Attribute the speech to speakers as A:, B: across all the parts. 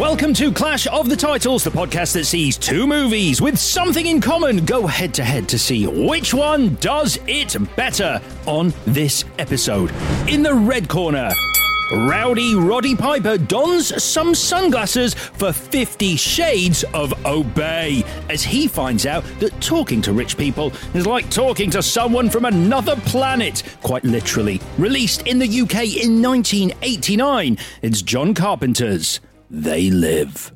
A: Welcome to Clash of the Titles, the podcast that sees two movies with something in common go head to head to see which one does it better on this episode. In the red corner, Rowdy Roddy Piper dons some sunglasses for 50 shades of obey as he finds out that talking to rich people is like talking to someone from another planet, quite literally. Released in the UK in 1989, it's John Carpenter's They Live.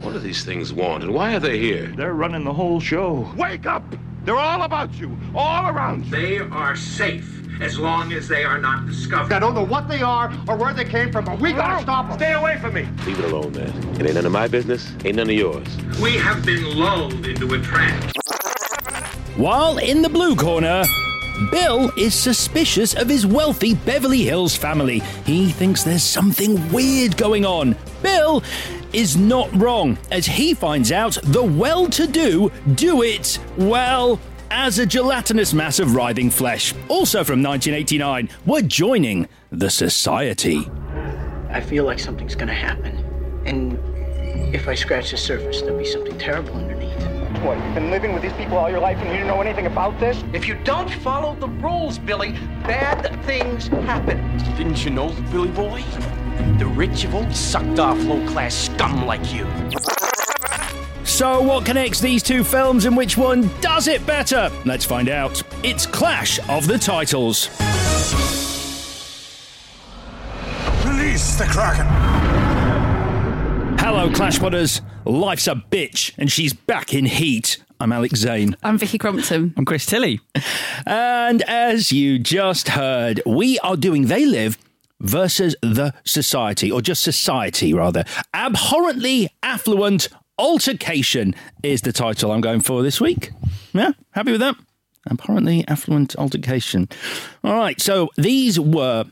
B: What do these things want, and why are they here?
C: They're running the whole show.
B: Wake up! They're all about you, all around you.
D: They are safe as long as they are not discovered.
E: I don't know what they are or where they came from, but we gotta stop them.
B: Stay away from me. Leave it alone, man. It ain't none of my business. Ain't none of yours.
D: We have been lulled into a trance.
A: While in the blue corner, Bill is suspicious of his wealthy Beverly Hills family. He thinks there's something weird going on. Bill is not wrong, as he finds out the well to do do it, well, as a gelatinous mass of writhing flesh. Also from 1989, we're joining the Society.
F: I feel like something's gonna happen. And if I scratch the surface, there'll be something terrible underneath.
E: What, you've been living with these people all your life and you didn't know anything about this?
G: If you don't follow the rules, Billy, bad things happen.
H: Didn't you know, Billy Boy? The rich have always sucked off low class scum like you.
A: So, what connects these two films and which one does it better? Let's find out. It's Clash of the Titles.
I: Release the Kraken!
A: Hello, Clash Podders. Life's a bitch, and she's back in heat. I'm Alex Zane.
J: I'm Vicky Crompton.
K: I'm Chris Tilly.
A: And as you just heard, we are doing They Live versus the Society, or just Society rather. Abhorrently affluent altercation is the title I'm going for this week. Yeah, happy with that? Abhorrently affluent altercation. All right, so these were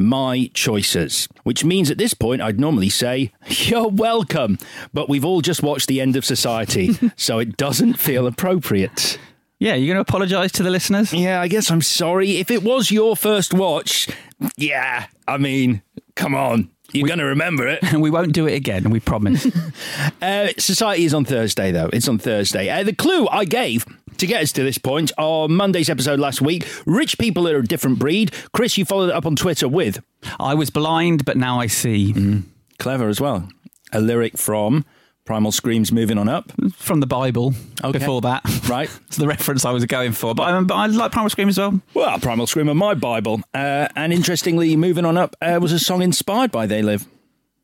A: my choices, which means at this point I'd normally say, You're welcome. But we've all just watched The End of Society, so it doesn't feel appropriate.
K: Yeah, you're going to apologise to the listeners?
A: Yeah, I guess I'm sorry. If it was your first watch, yeah, I mean, come on. You're going to remember it.
K: And we won't do it again, we promise.
A: uh, Society is on Thursday, though. It's on Thursday. Uh, the clue I gave to get us to this point on Monday's episode last week rich people are a different breed. Chris, you followed it up on Twitter with.
K: I was blind, but now I see.
A: Mm, clever as well. A lyric from Primal Screams Moving On Up.
K: From the Bible okay. before that.
A: Right.
K: It's the reference I was going for. But I, but I like Primal Scream as well.
A: Well, Primal Scream and my Bible. Uh, and interestingly, Moving On Up uh, was a song inspired by They Live.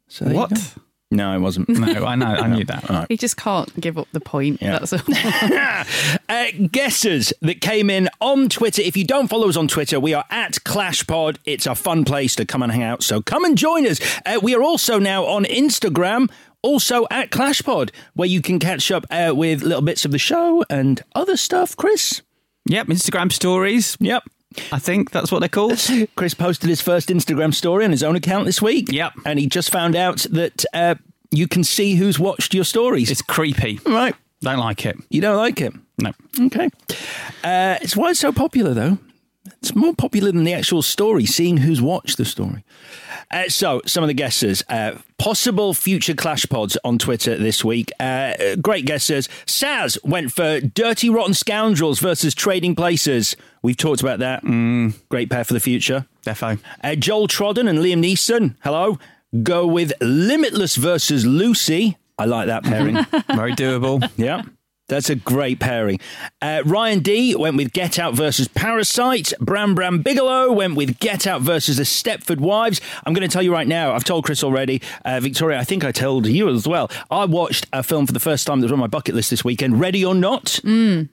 K: So what?
A: No, it wasn't.
K: No, I know. I knew that.
J: Right. He just can't give up the point. Yeah. That's all.
A: uh, guesses that came in on Twitter. If you don't follow us on Twitter, we are at ClashPod. It's a fun place to come and hang out. So come and join us. Uh, we are also now on Instagram. Also at ClashPod, where you can catch up uh, with little bits of the show and other stuff, Chris.
K: Yep, Instagram stories.
A: Yep.
K: I think that's what they're called.
A: Chris posted his first Instagram story on his own account this week.
K: Yep.
A: And he just found out that uh, you can see who's watched your stories.
K: It's creepy.
A: right.
K: Don't like it.
A: You don't like it?
K: No.
A: Okay. Uh, it's why it's so popular, though. It's more popular than the actual story, seeing who's watched the story. Uh, so, some of the guesses. Uh, possible future Clash Pods on Twitter this week. Uh, great guesses. Saz went for Dirty Rotten Scoundrels versus Trading Places. We've talked about that. Great pair for the future.
K: Defo.
A: Uh, Joel Trodden and Liam Neeson. Hello. Go with Limitless versus Lucy. I like that pairing.
K: Very doable.
A: Yeah. That's a great pairing. Uh, Ryan D went with Get Out versus Parasite. Bram Bram Bigelow went with Get Out versus The Stepford Wives. I'm going to tell you right now, I've told Chris already. Uh, Victoria, I think I told you as well. I watched a film for the first time that was on my bucket list this weekend, Ready or Not.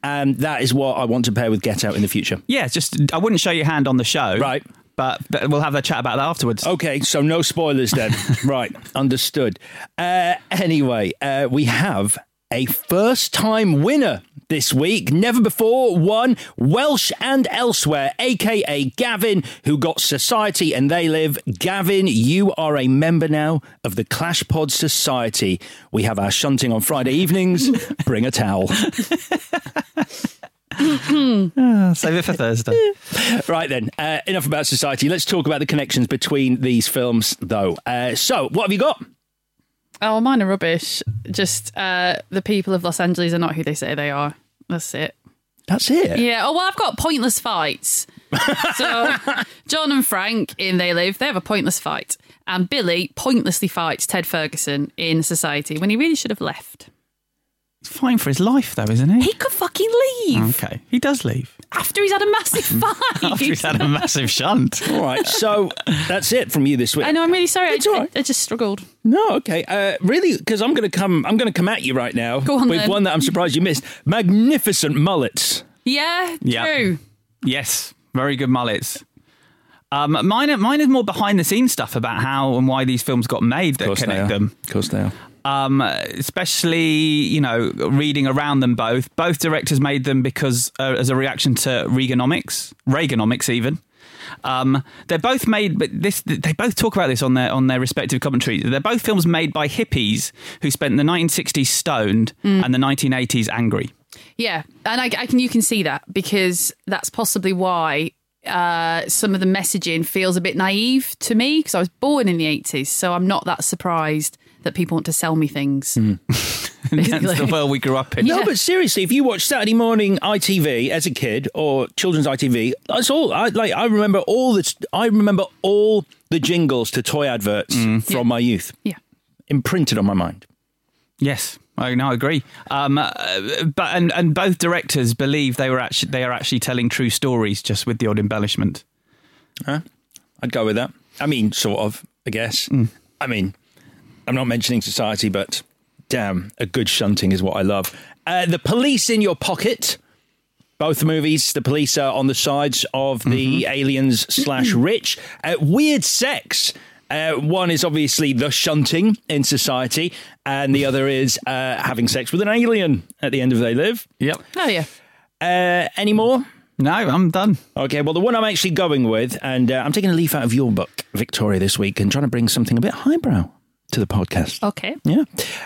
A: And that is what I want to pair with Get Out in the future.
K: Yeah, just I wouldn't show your hand on the show.
A: Right.
K: But, but we'll have a chat about that afterwards.
A: Okay, so no spoilers then. right, understood. Uh, anyway, uh, we have a first time winner this week. Never before won Welsh and Elsewhere, aka Gavin, who got Society and They Live. Gavin, you are a member now of the Clash Pod Society. We have our shunting on Friday evenings. Bring a towel.
K: Ah, save it for Thursday.
A: Right then, uh, enough about society. Let's talk about the connections between these films, though. Uh, so, what have you got?
J: Oh, mine are rubbish. Just uh, the people of Los Angeles are not who they say they are. That's it.
A: That's it.
J: Yeah. Oh well, I've got pointless fights. so John and Frank in They Live, they have a pointless fight, and Billy pointlessly fights Ted Ferguson in Society when he really should have left.
K: It's fine for his life, though, isn't it?
J: He could fucking leave
K: Okay, he does leave
J: after he's had a massive fight.
K: after he's had a massive shunt.
A: All right, so that's it from you this week.
J: I know. I'm really sorry. I,
A: It's all right.
J: I, I just struggled.
A: No, okay. Uh, really, because I'm going to come. I'm going to come at you right now
J: Go on,
A: with
J: then.
A: one that I'm surprised you missed. Magnificent mullets.
J: Yeah.
K: Yeah.
J: True.
K: Yes, very good mullets. Um, mine, mine is more behind the scenes stuff about how and why these films got made that connect them.
A: Of course they are.
K: Um, especially, you know, reading around them both. Both directors made them because uh, as a reaction to Reaganomics, Reaganomics even. Um, they're both made, but this they both talk about this on their on their respective commentaries. They're both films made by hippies who spent the 1960s stoned
J: Mm.
K: and the 1980s angry.
J: Yeah, and I, I can you can see that because that's possibly why uh, some of the messaging feels a bit naive to me because I was born in the eighties, so I'm not that surprised that people want to sell me things.
K: Against the world we grew up in.
A: No, but seriously, if you watch Saturday morning ITV as a kid or children's ITV, that's all. I like. I remember all the. I remember all the jingles to toy adverts from my youth.
J: Yeah.
A: imprinted on my mind.
K: Yes, I no, I agree. Um, uh, but and and both directors believe they were actually they are actually telling true stories, just with the odd embellishment.
A: Huh? I'd go with that. I mean, sort of. I guess. I mean, I'm not mentioning society, but damn, a good shunting is what I love. Uh, the police in your pocket. Both movies, the police are on the sides of the aliens slash rich. Uh, weird sex. Uh, one is obviously the shunting in society, and the other is uh, having sex with an alien at the end of They Live.
K: Yep.
J: Oh yeah.
A: Uh, any more?
K: No, I'm done.
A: Okay, well, the one I'm actually going with, and uh, I'm taking a leaf out of your book, Victoria, this week, and trying to bring something a bit highbrow to the podcast.
J: Okay.
A: Yeah.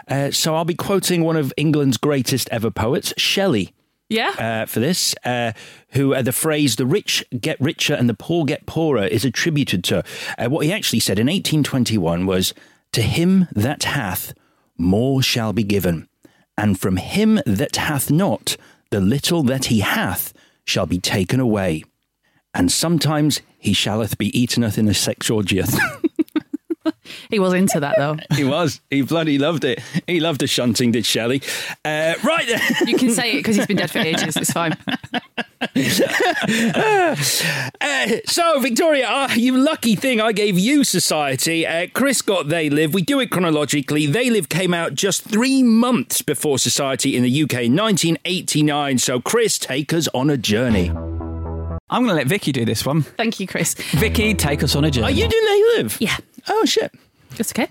A: Uh, so I'll be quoting one of England's greatest ever poets, Shelley.
J: Yeah.
A: Uh, for this, uh, who uh, the phrase "the rich get richer and the poor get poorer" is attributed to. Uh, what he actually said in 1821 was, "To him that hath, more shall be given, and from him that hath not, the little that he hath shall be taken away, and sometimes he shalleth be eateneth in a sex orgieth."
J: He was into that though.
A: he was. He bloody loved it. He loved the shunting, did Shelley? Uh, right then.
J: You can say it because he's been dead for ages. It's fine.
A: Uh, so, Victoria, uh, you lucky thing I gave you Society. Uh, Chris got They Live. We do it chronologically. They Live came out just three months before Society in the UK, 1989. So, Chris, take us on a journey.
K: I'm going to let Vicky do this one.
J: Thank you, Chris.
K: Vicky, take us on a journey.
A: Are you doing They Live?
J: Yeah.
A: Oh, shit.
J: It's okay.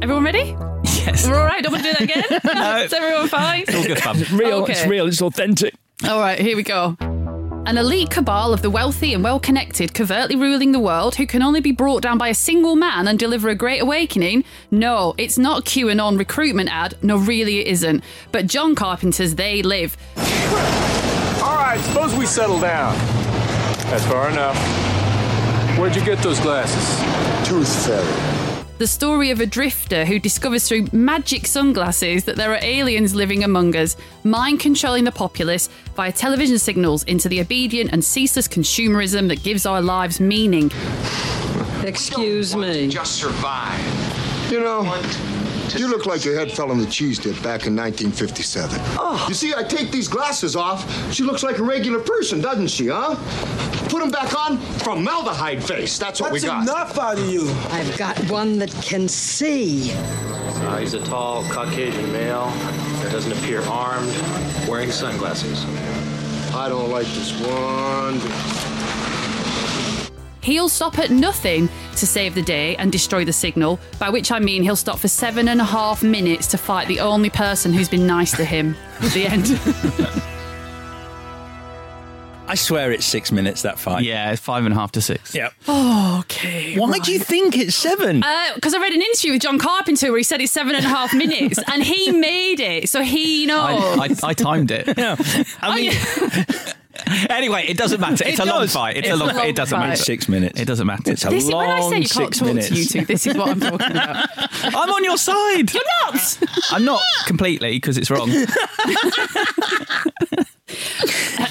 J: Everyone ready?
K: Yes.
J: We're all right. Don't want to do that again.
K: No.
J: Is everyone fine?
K: It's all good fun.
A: It's real.
J: Okay.
A: It's real. It's authentic.
J: All right. Here we go. An elite cabal of the wealthy and well connected covertly ruling the world who can only be brought down by a single man and deliver a great awakening? No, it's not a QAnon recruitment ad. No, really it isn't. But John Carpenter's They Live.
C: All right, suppose we settle down. That's far enough. Where'd you get those glasses?
L: Tooth Fairy.
J: The story of a drifter who discovers through magic sunglasses that there are aliens living among us, mind controlling the populace via television signals into the obedient and ceaseless consumerism that gives our lives meaning.
M: Excuse me.
D: Just survive.
L: You know, you look like your head fell on the cheese dip back in 1957.
M: Oh.
L: You see, I take these glasses off. She looks like a regular person, doesn't she, huh? Put them back on, formaldehyde face. That's what
M: That's
L: we got.
M: That's enough out of you. I've got one that can see.
N: Uh, he's a tall Caucasian male, that doesn't appear armed, wearing sunglasses.
L: I don't like this one.
J: He'll stop at nothing to save the day and destroy the signal, by which I mean he'll stop for seven and a half minutes to fight the only person who's been nice to him. At the end.
A: I swear it's six minutes, that fight.
K: Yeah, five and a half to six.
A: Yep.
J: oh, okay.
A: Why do you think it's seven?
J: Uh, because I read an interview with John Carpenter where he said it's seven and a half minutes, and he made it, so he knows.
K: I, I, I timed it.
A: Yeah. I mean,
K: anyway, it doesn't matter. It's
A: It
K: a long fight. It's,
A: It's
K: a long.
A: a long
K: it doesn't
J: fight.
K: matter.
A: six minutes.
K: It doesn't matter.
A: It's a
J: this is when I say
A: long
J: you can't talk
A: minutes.
J: to you two. This is what I'm talking about.
K: I'm on your side.
J: You're not.
K: I'm not completely because it's wrong.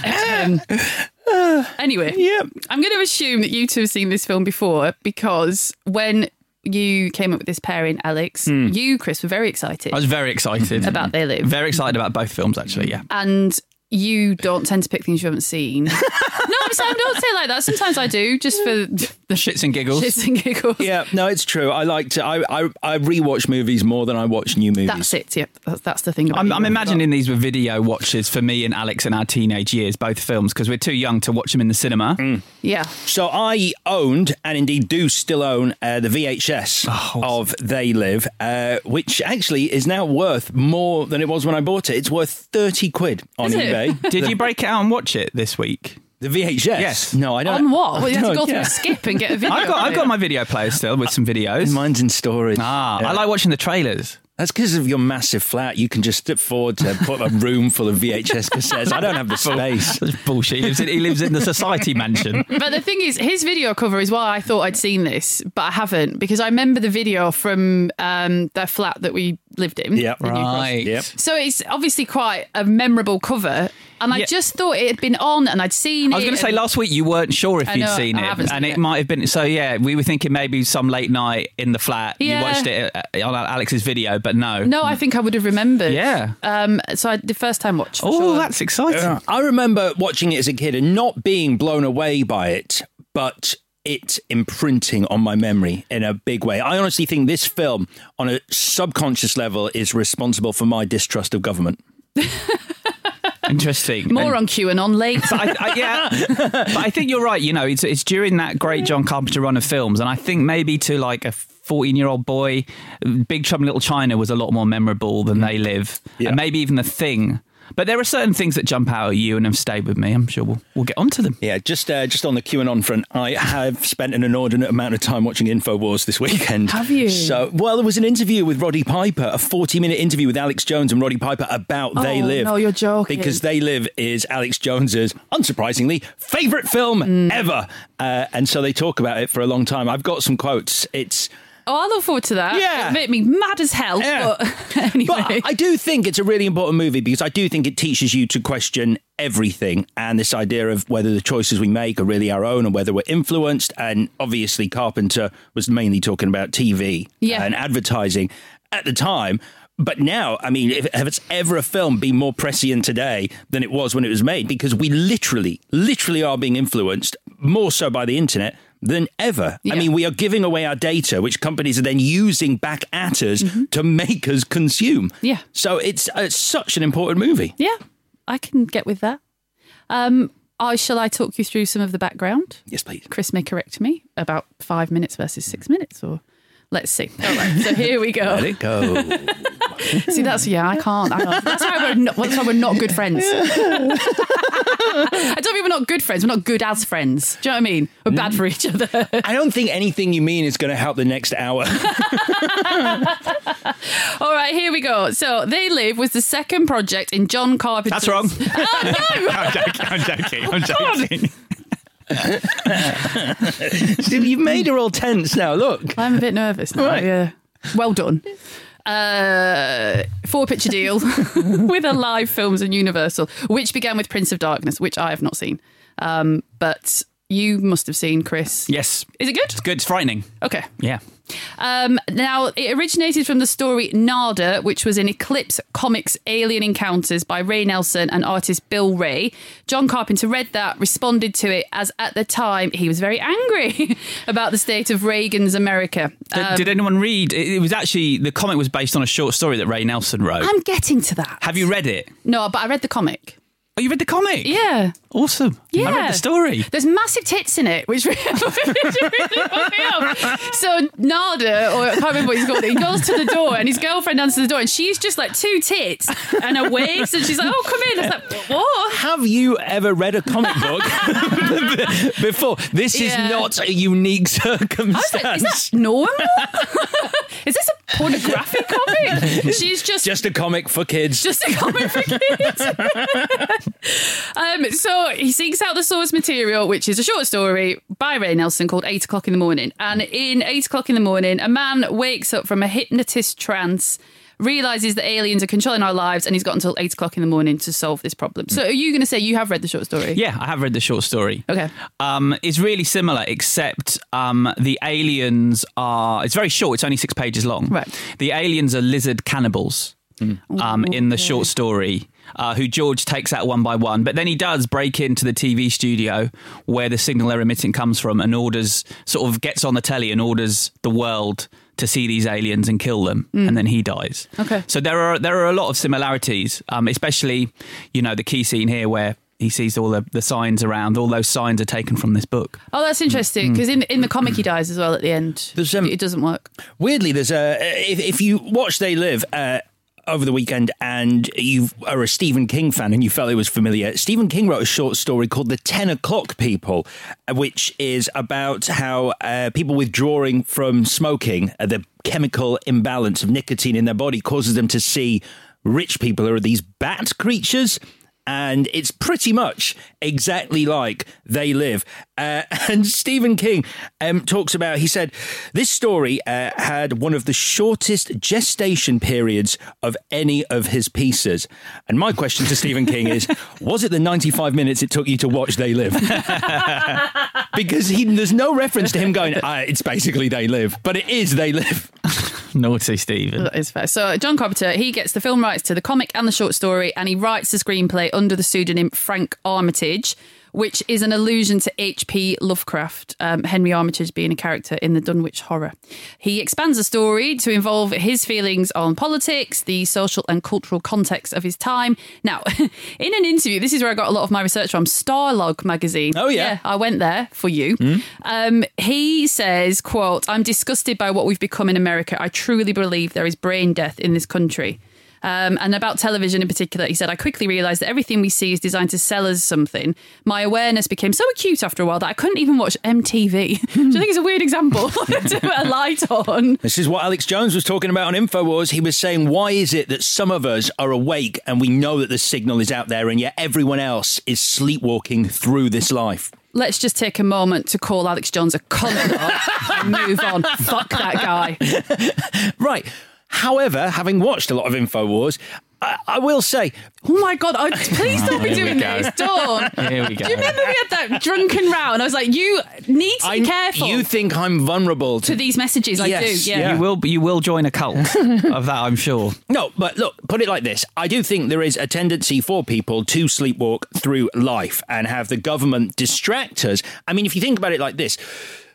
J: Um, anyway,
A: yeah.
J: I'm going to assume that you two have seen this film before because when you came up with this pairing, Alex, you, Chris, were very excited
K: I was very excited
J: about They Live.
K: Very excited about both films, actually. Yeah.
J: and you don't tend to pick things you haven't seen. no, I'm saying don't say it like that. Sometimes I do, just for the
K: Shits and giggles.
J: shits and giggles.
A: Yeah, no, it's true. I like to. I I, I rewatch movies more than I watch new movies.
J: That's it. Yep, that's, that's the thing. About
K: I'm. I'm imagining these were video watches for me and Alex in our teenage years, both films, because we're too young to watch them in the cinema.
J: Yeah.
A: So I owned and indeed do still own uh, the VHS
K: Oh,
A: of They Live, uh, which actually is now worth more than it was when I bought it. It's worth thirty quid on
J: Is it?
A: eBay.
K: Did
A: The-
K: you break it out and watch it this week?
A: the VHS?
K: Yes.
A: No, I don't.
J: On what? Well, you have to
A: I
J: go
A: don't,
J: through
A: yeah.
J: a skip and get a video.
K: I've got, I've got my video player still with some videos.
A: Mine's in storage.
K: Ah,
A: Yeah.
K: I like watching the trailers.
A: That's because of your massive flat. You can just step forward to put a room full of VHS cassettes. I don't have the space.
K: That's bullshit. He lives in, he lives in the society mansion.
J: But the thing is, his video cover is why I thought I'd seen this, but I haven't because I remember the video from um, the flat that we lived in.
A: Yep.
J: in New Cross.
K: Right.
A: Yep.
J: So it's obviously quite a memorable cover, and I
K: Yeah.
J: just thought it had been on and I'd seen it.
K: I was going to say last week you weren't sure if
J: I
K: you'd
J: know,
K: seen
J: I
K: it,
J: seen
K: and it,
J: it.
K: might have been. So yeah, we were thinking maybe some late night in the flat.
J: Yeah.
K: You watched it uh, on Alex's video, but no.
J: No, I think I would have remembered.
K: Yeah.
J: Um. So I, the first time watch.
K: Oh,
J: sure.
K: that's exciting.
A: Yeah. I remember watching it as a kid and not being blown away by it, but it imprinting on my memory in a big way. I honestly think this film, on a subconscious level, is responsible for my distrust of government.
K: Interesting.
J: more
K: And-
J: on QAnon later.
K: But I, I, yeah, but I think you're right. You know, it's it's during that great John Carpenter run of films, and I think maybe to like a 14 year old boy, Big Trouble in Little China was a lot more memorable than They Live,
A: Yeah.
K: and maybe even The Thing. But there are certain things that jump out at you and have stayed with me. I'm sure we'll we'll get onto them.
A: Yeah, just uh, just on the QAnon front, I have spent an inordinate amount of time watching Infowars this weekend.
J: Have you?
A: So, well, there was an interview with Roddy Piper, a forty-minute interview with Alex Jones and Roddy Piper about They
J: Oh,
A: Live.
J: no, you're joking.
A: Because They Live is Alex Jones's, unsurprisingly, favorite film
J: Mm.
A: ever, uh, and so they talk about it for a long time. I've got some quotes. It's
J: oh, I look forward to that.
A: Yeah.
J: It'll make me mad as hell.
A: Yeah.
J: But anyway.
A: But I do think it's a really important movie because I do think it teaches you to question everything and this idea of whether the choices we make are really our own and whether we're influenced. And obviously, Carpenter was mainly talking about TV
J: Yeah.
A: and advertising at the time. But now, I mean, if, if it's ever a film been more prescient today than it was when it was made, because we literally, literally are being influenced more so by the internet than ever. I mean, we are giving away our data, which companies are then using back at us to make us consume.
J: Mm-hmm. Yeah.
A: So it's, uh, such an important movie.
J: Yeah, I can get with that. Um, I shall I talk you through some of the background?
A: Yes, please.
J: Chris may correct me about five minutes versus six minutes, or Let's see. All right, so here we go.
A: Let it go.
J: See, that's yeah, I can't. I can't. That's why we're not. That's why we're not good friends. I don't mean we're not good friends. We're not good as friends. Do you know what I mean? We're bad for each other.
A: I don't think anything you mean is going to help the next hour.
J: All right, here we go. So, They Live was the second project in John Carpenter's.
A: That's wrong.
J: Oh no!
A: I'm joking. I'm joking. I'm joking. Steve, you've made her all tense now. Look.
J: I'm a bit nervous now.
A: Right.
J: Yeah. Well done. Uh, four picture deal with Alive films and Universal, which began with Prince of Darkness, which I have not seen. Um, but you must have seen, Chris.
K: Yes.
J: Is it good?
K: It's good. It's frightening.
J: Okay.
K: Yeah.
J: Um, now, it originated from the story Nada, which was in Eclipse Comics Alien Encounters by Ray Nelson and artist Bill Wray. John Carpenter read that, responded to it, as at the time he was very angry about the state of Reagan's America.
K: Did,
J: Um,
K: did anyone read? It, it was actually the comic was based on a short story that Ray Nelson wrote.
J: I'm getting to that.
K: Have you read it?
J: No, but I read the comic.
K: Oh, you read the comic?
J: Yeah.
K: Awesome.
J: Yeah.
K: I read the story.
J: There's massive tits in it, which really, really put me off. So Nada, or I can't remember what he's called, he goes to the door and his girlfriend answers the door and she's just like two tits and a waist and she's like, oh, come in. I was like, what?
A: Have you ever read a comic book before? This
J: Yeah.
A: is not a unique
J: I was
A: circumstance.
J: like, is that normal? is this a pornographic comic? She's just
A: Just a comic for kids.
J: just a comic for kids. Um, so he seeks out the source material, which is a short story by Ray Nelson called Eight O'Clock in the Morning. And in Eight O'Clock in the Morning, a man wakes up from a hypnotist trance. Realizes that aliens are controlling our lives, and he's got until eight o'clock in the morning to solve this problem. So, are you going to say you have read the short story?
K: Yeah, I have read the short story.
J: Okay.
K: Um, it's really similar, except um, the aliens are. It's very short. It's only six pages long.
J: Right.
K: The aliens are lizard cannibals. Um, in the short story, uh, who George takes out one by one, but then he does break into the TV studio where the signal they're emitting comes from, and orders sort of gets on the telly and orders the world to see these aliens and kill them, and then he dies.
J: Okay.
K: So there are there are a lot of similarities, um, especially you know the key scene here where he sees all the, the signs around. All those signs are taken from this book.
J: Oh, that's interesting because in in the comic he dies as well at the end.
A: Um,
J: it doesn't work.
A: Weirdly, there's a if, if you watch They Live uh, over the weekend and you are a Stephen King fan and you felt it was familiar, Stephen King wrote a short story called The Ten O'clock People, uh, which is about how uh, people withdrawing from smoking, uh, the chemical imbalance of nicotine in their body causes them to see rich people who are these bat creatures. And it's pretty much exactly like They Live. Uh, and Stephen King um, talks about, he said, this story uh, had one of the shortest gestation periods of any of his pieces. And my question to Stephen King is was it the 95 minutes it took you to watch They Live? because he, there's no reference to him going, ah, it's basically They Live, but it is They Live.
K: Naughty Stephen.
J: That is fair. So John Carpenter, he gets the film rights to the comic and the short story, and he writes the screenplay under the pseudonym Frank Armitage, which is an allusion to H.P. Lovecraft, um, Henry Armitage being a character in the Dunwich Horror. He expands the story to involve his feelings on politics, the social and cultural context of his time. Now, in an interview, this is where I got a lot of my research from Starlog magazine.
A: Oh, yeah.
J: I went there for you. Um, he says, quote, I'm disgusted by what we've become in America. I truly believe there is brain death in this country. Um, and about television in particular, he said, I quickly realised that everything we see is designed to sell us something. My awareness became so acute after a while that I couldn't even watch MTV, which I think it's a weird example to put a light on.
A: This is what Alex Jones was talking about on InfoWars. He was saying, why is it that some of us are awake and we know that the signal is out there and yet everyone else is sleepwalking through this life?
J: Let's just take a moment to call Alex Jones a cunt and move on. Fuck that guy.
A: Right. However, having watched a lot of InfoWars, I, I will say,
J: Oh my god! I, please don't be
K: Here
J: doing this, Dawn.
K: Here we go.
J: Do you remember we had that drunken row? And I was like, "You need to be
A: I,
J: careful
A: you think I'm vulnerable to
J: to these messages." I
A: Yes,
J: do. Yeah.
A: yeah.
K: You will you will join a cult of that, I'm sure.
A: No, but look, put it like this. I do think there is a tendency for people to sleepwalk through life and have the government distract us. I mean, if you think about it like this,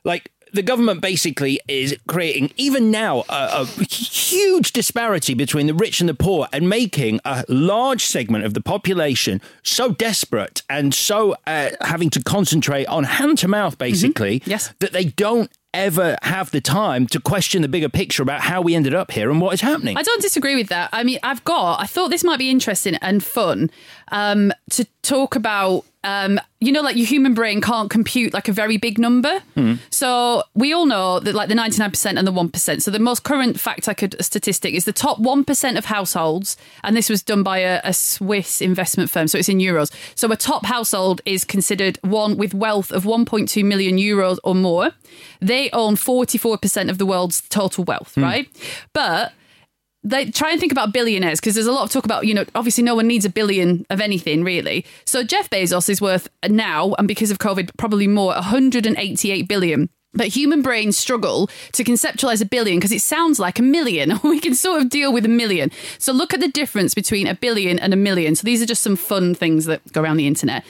A: like the government basically is creating, even now, a, a huge disparity between the rich and the poor and making a large segment of the population so desperate and so uh, having to concentrate on hand to mouth, basically,
J: Yes.
A: that they don't ever have the time to question the bigger picture about how we ended up here and what is happening.
J: I don't disagree with that. I mean, I've got, I thought this might be interesting and fun um, to talk about. Um, you know, like your human brain can't compute like a very big number.
A: Hmm.
J: So we all know that like the 99% and the 1%. So the most current fact I could statistic is the top 1% of households, and this was done by a, a Swiss investment firm. So it's in euros. So a top household is considered one with wealth of 1.2 million euros or more. They own 44% of the world's total wealth,
A: Hmm.
J: right? But they try and think about billionaires because there's a lot of talk about you know obviously no one needs a billion of anything really so jeff bezos is worth now and because of covid probably more 188 billion but human brains struggle to conceptualize a billion because it sounds like a million. We can sort of deal with a million. So look at the difference between a billion and a million. So these are just some fun things that go around the internet.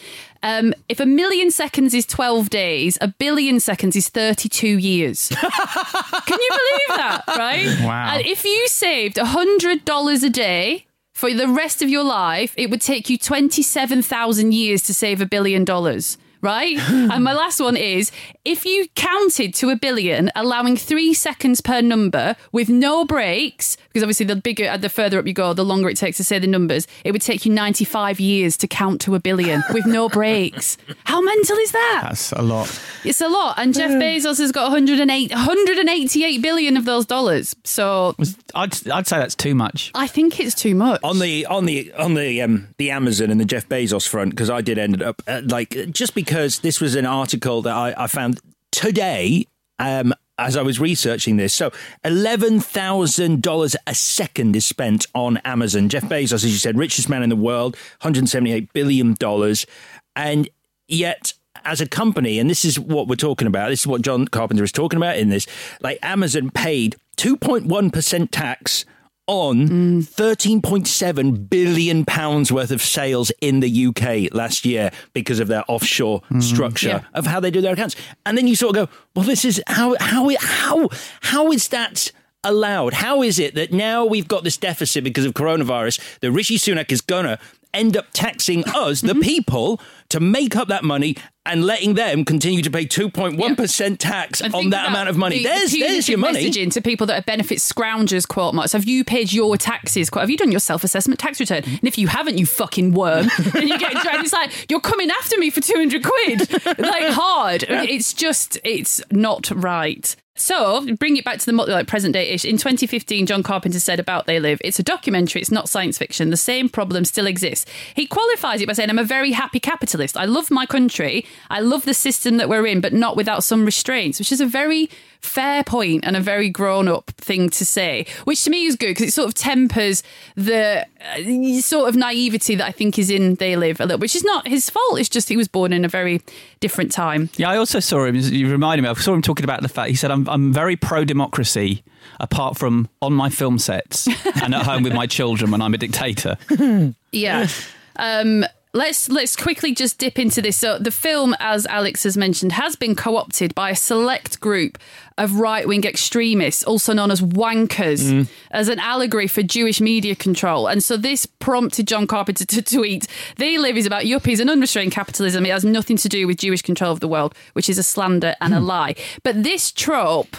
J: Um, if a million seconds is 12 days, a billion seconds is 32 years. Can you believe that? Right?
K: Wow.
J: And if you saved $100 a day for the rest of your life, it would take you 27,000 years to save a billion dollars. Right? and my last one is if you counted to a billion, allowing three seconds per number with no breaks, because obviously the bigger, the further up you go, the longer it takes to say the numbers, it would take you 95 years to count to a billion with no breaks. How mental is that?
K: That's a lot.
J: It's a lot. And Jeff Bezos has got 108, 188 billion of those dollars. So
K: I'd, I'd say that's too much.
J: I think it's too much.
A: on the on the on the um the Amazon and the Jeff Bezos front because I did end up uh, like just because this was an article that I, I found today um as I was researching this. So eleven thousand dollars a second is spent on Amazon. Jeff Bezos, as you said, richest man in the world, one hundred seventy eight billion dollars, and yet. As a company, and this is what we're talking about, this is what John Carpenter is talking about in this. Like Amazon paid 2.1% tax on mm. 13.7 billion pounds worth of sales in the UK last year because of their offshore mm. structure
J: Yeah.
A: of how they do their accounts. And then you sort of go, well, this is how how how how is that allowed? How is it that now we've got this deficit because of coronavirus that Rishi Sunak is gonna end up taxing us, the mm-hmm. people, to make up that money and letting them continue to pay 2.1% tax
J: And
A: on that amount of money.
J: the-
A: there's
J: the
A: there's your money.
J: Messaging to people that are benefit scroungers quote marks. Have you paid your taxes? Quote, have you done your self assessment tax return? And if you haven't, you fucking worm, then you get dragged. It's like you're coming after me for two hundred quid, like hard. It's just it's not right. So, bring it back to the like present day ish. In 2015, John Carpenter said about They Live, it's a documentary, it's not science fiction. The same problem still exists. He qualifies it by saying, I'm a very happy capitalist. I love my country. I love the system that we're in, but not without some restraints, which is a very fair point and a very grown up thing to say, which to me is good because it sort of tempers the uh, sort of naivety that I think is in They Live a little, which is not his fault. It's just he was born in a very different time.
K: Yeah, I also saw him. You reminded me. I saw him talking about the fact he said, "I'm I'm very pro democracy, apart from on my film sets and at home with my children when I'm a dictator."
J: Yeah. Um, let's let's quickly just dip into this. So the film, as Alex has mentioned, has been co-opted by a select group of right-wing extremists, also known as wankers, mm. as an allegory for Jewish media control. And so this prompted John Carpenter to tweet, "They live is about yuppies and unrestrained capitalism. It has nothing to do with Jewish control of the world, which is a slander and a hmm. lie." But this trope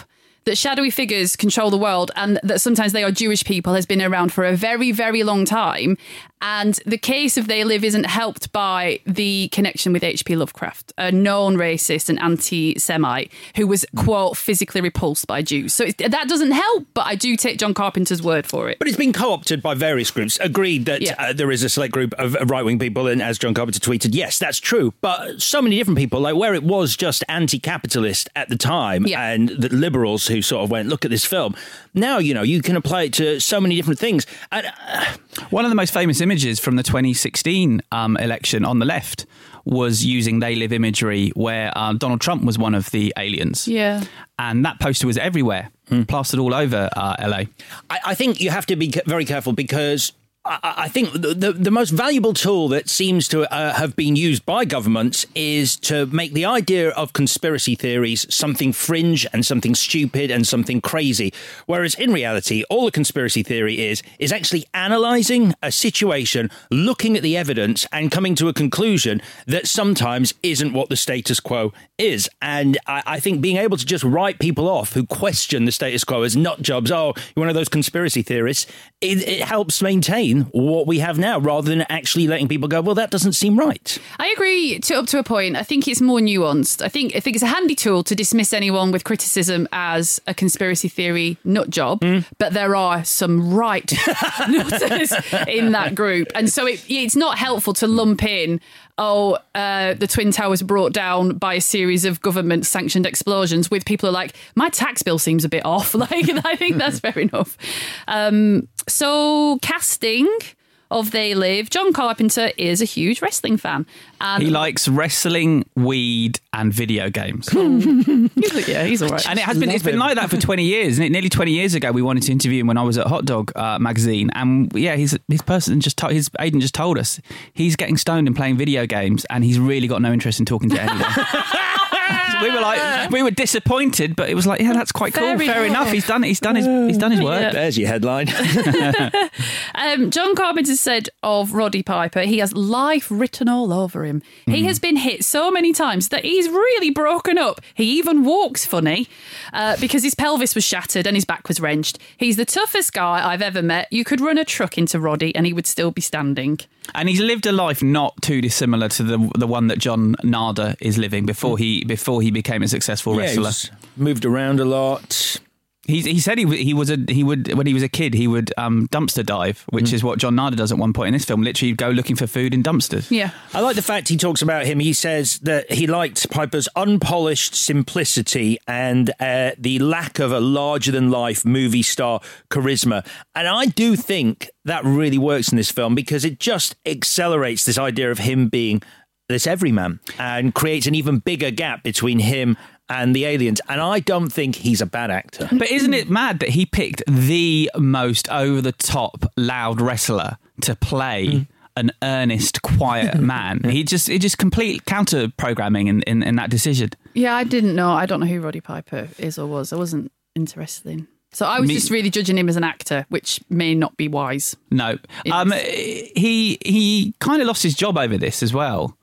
J: that shadowy figures control the world and that sometimes they are Jewish people has been around for a very, very long time. And the case of They Live isn't helped by the connection with H.P. Lovecraft, a known racist and anti Semite who was, quote, physically repulsed by Jews. So it, that doesn't help, but I do take John Carpenter's word for it.
A: But it's been co-opted by various groups. Agreed that
J: Yeah.
A: uh, there is a select group of right-wing people, and as John Carpenter tweeted, yes, that's true. But so many different people, like where it was just anti-capitalist at the time, and the liberals who sort of went, "Look at this film." Now you know you can apply it to so many different things. And, uh,
K: One of the most famous images from the 2016 um, election on the left was using "They Live" imagery, where uh, Donald Trump was one of the aliens.
J: Yeah.
K: and that poster was everywhere, plastered all over uh, LA.
A: I, I think you have to be very careful because I, think the, the, most valuable tool that seems to uh, have been used by governments is to make the idea of conspiracy theories something fringe and something stupid and something crazy. Whereas in reality, all a conspiracy theory is is actually analysing a situation, looking at the evidence, and coming to a conclusion that sometimes isn't what the status quo is. And I, I think being able to just write people off who question the status quo as nut jobs, oh, you're one of those conspiracy theorists, it, it helps maintain what we have now rather than actually letting people go, well, that doesn't seem right.
J: I agree to up to a point. I think it's more nuanced. I think I think it's a handy tool to dismiss anyone with criticism as a conspiracy theory nut job, but there are some right nutters in that group, and so it, it's not helpful to lump in. Oh, uh, the Twin Towers brought down by a series of government sanctioned explosions with people are like, my tax bill seems a bit off. Like, I think that's fair enough. Um, so, casting of They Live, John Carpenter is a huge wrestling fan. And
K: He likes wrestling, weed, and video games.
J: he's like, yeah, he's all right.
K: And it has been it's been like that for 20 years. And it, nearly 20 years ago, we wanted to interview him when I was at Hot Dog uh, magazine. And yeah, his his person just to, his agent just told us he's getting stoned and playing video games, and he's really got no interest in talking to anyone. So we were like, we were disappointed, but it was like, yeah, that's quite cool.
J: Fair
K: Fair
J: enough.
K: enough. He's done it. He's done his he's done his work.
J: Yeah.
A: There's your headline.
J: Um, John Carpenter said of Roddy Piper, he has life written all over him. He has been hit so many times that he's really broken up. He even walks funny uh, because his pelvis was shattered and his back was wrenched. He's the toughest guy I've ever met. You could run a truck into Roddy and he would still be standing.
K: And he's lived a life not too dissimilar to the the one that John Nada is living before hmm. he before he became a successful
A: Yeah,
K: wrestler.
A: he's moved around a lot.
K: He, he said he w- he was a he would when he was a kid he would um, dumpster dive, which is what John Nada does at one point in this film. Literally, go looking for food in dumpsters.
J: Yeah.
A: I like the fact he talks about him. He says that he liked Piper's unpolished simplicity and uh, the lack of a larger than life movie star charisma. And I do think that really works in this film because it just accelerates this idea of him being this everyman and creates an even bigger gap between him and the aliens. And I don't think he's a bad actor.
K: But isn't it mad that he picked the most over the top loud wrestler to play? An earnest, quiet man. He just, it just complete counter programming in, in, in that decision.
J: Yeah, I didn't know. I don't know who Roddy Piper is or was. I wasn't interested in. So I was
K: Me-
J: just really judging him as an actor, which may not be wise.
K: No, um, he he kind of lost his job over this as well.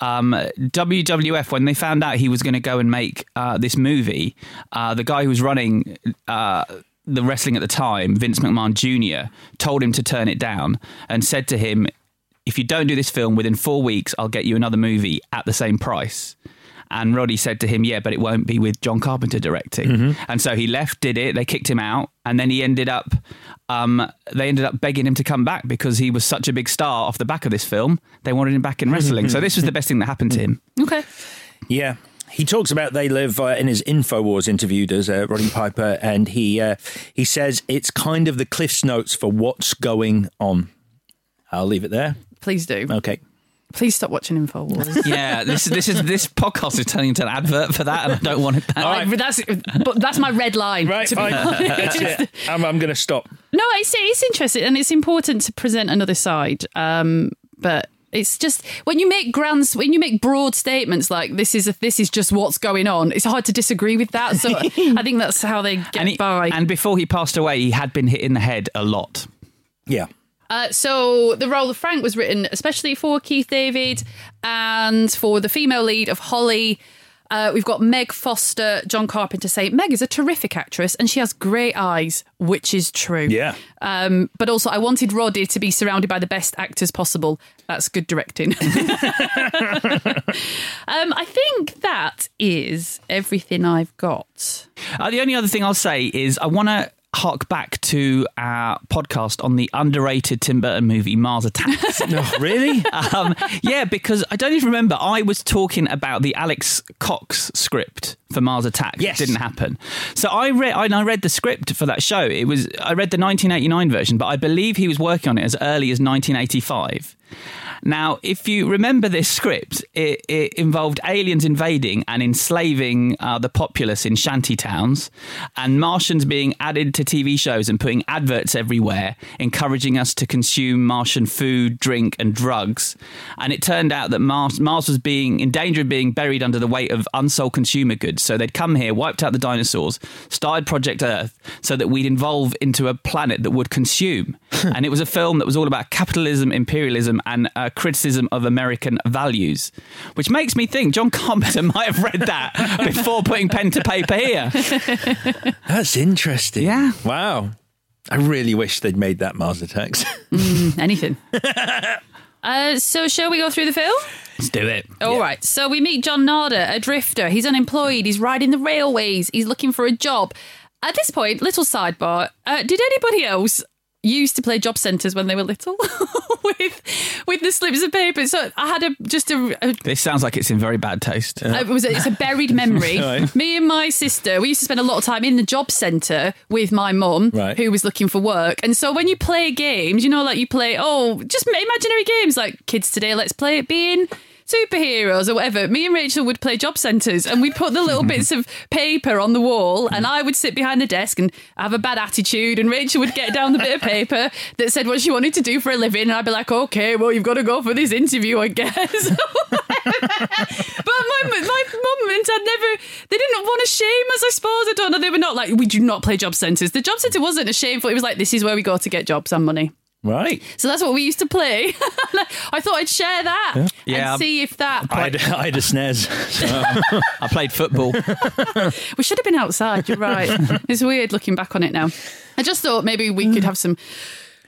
K: Um, WWF when they found out he was going to go and make uh, this movie, uh, the guy who was running uh, the wrestling at the time, Vince McMahon Jr., told him to turn it down and said to him, "If you don't do this film within four weeks, I'll get you another movie at the same price." And Roddy said to him, "Yeah, but it won't be with John Carpenter directing." And so he left, did it. They kicked him out, and then he ended up. Um, they ended up begging him to come back because he was such a big star off the back of this film. They wanted him back in wrestling. so this was the best thing that happened to him.
J: Okay.
A: Yeah. He talks about they live uh, in his Infowars interview. Does uh, Roddy Piper, and he uh, he says it's kind of the Cliff's notes for what's going on. I'll leave it there.
J: Please do.
A: Okay.
J: Please stop watching Infowars.
K: Yeah, this this is this podcast is turning into an advert for that, and I don't want it. That.
J: I- that's but that's my red line.
A: Right,
J: to be
A: fine. That's it. I'm, I'm going to stop.
J: No, it's it's interesting and it's important to present another side. Um, but it's just when you make grand, when you make broad statements like this is a, this is just what's going on. It's hard to disagree with that. So I think that's how they get
K: And, he-
J: by.
K: and before he passed away, he had been hit in the head a lot.
A: Yeah.
J: Uh, so the role of Frank was written especially for Keith David and for the female lead of Holly. Uh, we've got Meg Foster, John Carpenter say Meg is a terrific actress and she has great eyes, which is true.
A: Yeah.
J: Um, but also, I wanted Roddy to be surrounded by the best actors possible. That's good directing. um, I think that is everything I've got.
K: Uh, the only other thing I'll say is I want to hark back to our podcast on the underrated Tim Burton movie Mars Attacks.
A: no, really?
K: um, yeah, because I don't even remember. I was talking about the Alex Cox script for Mars Attacks.
A: Yes.
K: It didn't happen. So I read. I I read the script for that show. It was. I read the 1989 version, but I believe he was working on it as early as 1985. Now, if you remember this script, it, it involved aliens invading and enslaving uh, the populace in shanty towns, and Martians being added to TV shows and and putting adverts everywhere, encouraging us to consume Martian food, drink, and drugs. And it turned out that Mars, Mars was being in danger of being buried under the weight of unsold consumer goods. So they'd come here, wiped out the dinosaurs, started Project Earth, so that we'd evolve into a planet that would consume. and it was a film that was all about capitalism, imperialism, and uh, criticism of American values, which makes me think John Carpenter might have read that before putting pen to paper here.
A: That's interesting.
K: Yeah.
A: Wow. I really wish they'd made that Mars Attacks.
J: Mm, anything. uh, so, shall we go through the film?
A: Let's do it.
J: All right. So we meet John Nada, a drifter. He's unemployed. He's riding the railways. He's looking for a job. At this point, little sidebar: uh, Did anybody else used to play job centres when they were little with with the slips of paper? So I had a just a, a
K: This sounds like it's in very bad taste.
J: uh, it was a, it's a buried memory.
K: Right.
J: Me and my sister, we used to spend a lot of time in the job centre with my mum,
A: Right.
J: who was looking for work. And so when you play games, you know, like you play, oh, just imaginary games like Kids Today, Let's Play It, being superheroes or whatever. Me and Rachel would play job centres and we'd put the little bits of paper on the wall and I would sit behind the desk and have a bad attitude and Rachel would get down the bit of paper that said what she wanted to do for a living and I'd be like, okay, well, you've got to go for this interview, I guess. but my, my mum and dad never, they didn't want to shame us, I suppose. I don't know. They were not like, we do not play job centres. The job centre wasn't a shameful, it was like, this is where we go to get jobs and money.
A: Right.
J: So that's what we used to play. I thought I'd share that
K: Yeah.
J: and see if that.
A: I had, I had a SNES. so-
K: I played football.
J: We should have been outside. You're right. it's weird looking back on it now. I just thought maybe we could have some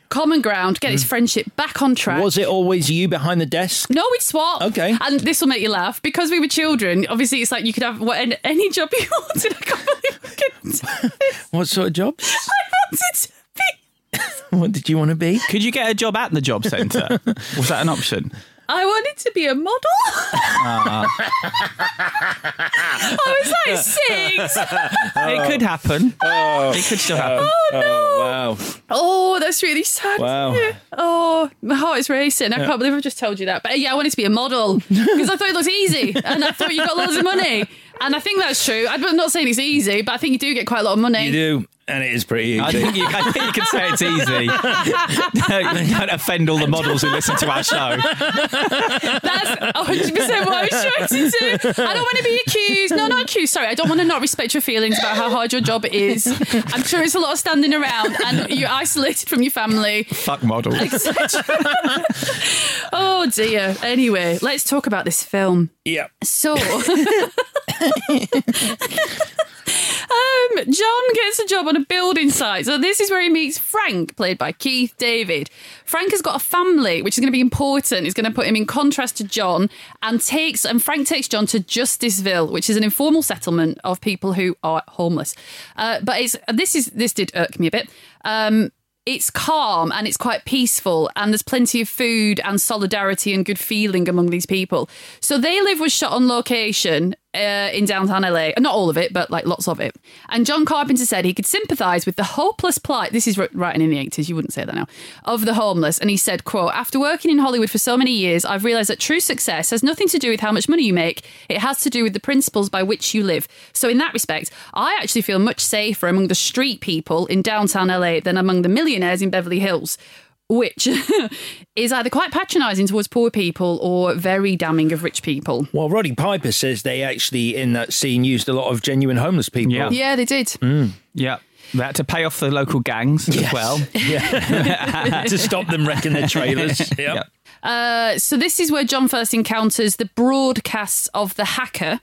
J: common ground, get this friendship back on track.
A: Was it always you behind the desk?
J: No, we'd swap.
A: Okay.
J: And this will make you laugh because we were children. Obviously, it's like you could have what, any, any job you wanted. I can't believe we could.
A: What sort of job?
J: I wanted to be.
A: What did you want to be?
K: Could you get a job at the job centre? Was that an option?
J: I wanted to be a model.
K: Ah.
J: I was like six.
K: It could happen.
A: Oh,
K: It could still happen.
J: Oh no!
A: wow.
J: Oh, that's really sad.
A: Wow.
J: Oh, my heart is racing. I
A: Yeah.
J: can't believe I've just told you that. But yeah, I wanted to be a model because I thought it looked easy, and I thought you got loads of money. And I think that's true. I'm not saying it's easy, but I think you do get quite a lot of money.
A: You do, and it is pretty easy.
K: I think you, I think you can say it's easy. don't, don't offend all the models who listen to our show.
J: That's 100 percent what I was trying to do. I don't want to be accused. No, not accused. Sorry, I don't want to not respect your feelings about how hard your job is. I'm sure it's a lot of standing around, and you're isolated from your family.
K: Fuck models.
J: oh dear. Anyway, let's talk about this film.
A: Yeah.
J: So, um, John gets a job on a building site. So this is where he meets Frank, played by Keith David. Frank has got a family, which is going to be important. It's going to put him in contrast to John, and takes and Frank takes John to Justiceville, which is an informal settlement of people who are homeless. Uh, but it's this is this did irk me a bit. Um, it's calm and it's quite peaceful and there's plenty of food and solidarity and good feeling among these people so they live was shot on location uh, in downtown LA not all of it but like lots of it. And John Carpenter said he could sympathize with the hopeless plight this is wr- writing in the 80s you wouldn't say that now of the homeless. And he said quote after working in Hollywood for so many years I've realized that true success has nothing to do with how much money you make. It has to do with the principles by which you live. So in that respect I actually feel much safer among the street people in downtown LA than among the millionaires in Beverly Hills which is either quite patronising towards poor people or very damning of rich people.
A: Well, Roddy Piper says they actually, in that scene, used a lot of genuine homeless people.
K: Yeah.
J: Yeah, they did.
A: Mm.
K: Yeah. They had to pay off the local gangs as well.
A: Yeah. to stop them wrecking their trailers. Yep.
K: Yep.
J: Uh, so this is where John first encounters the broadcasts of the hacker.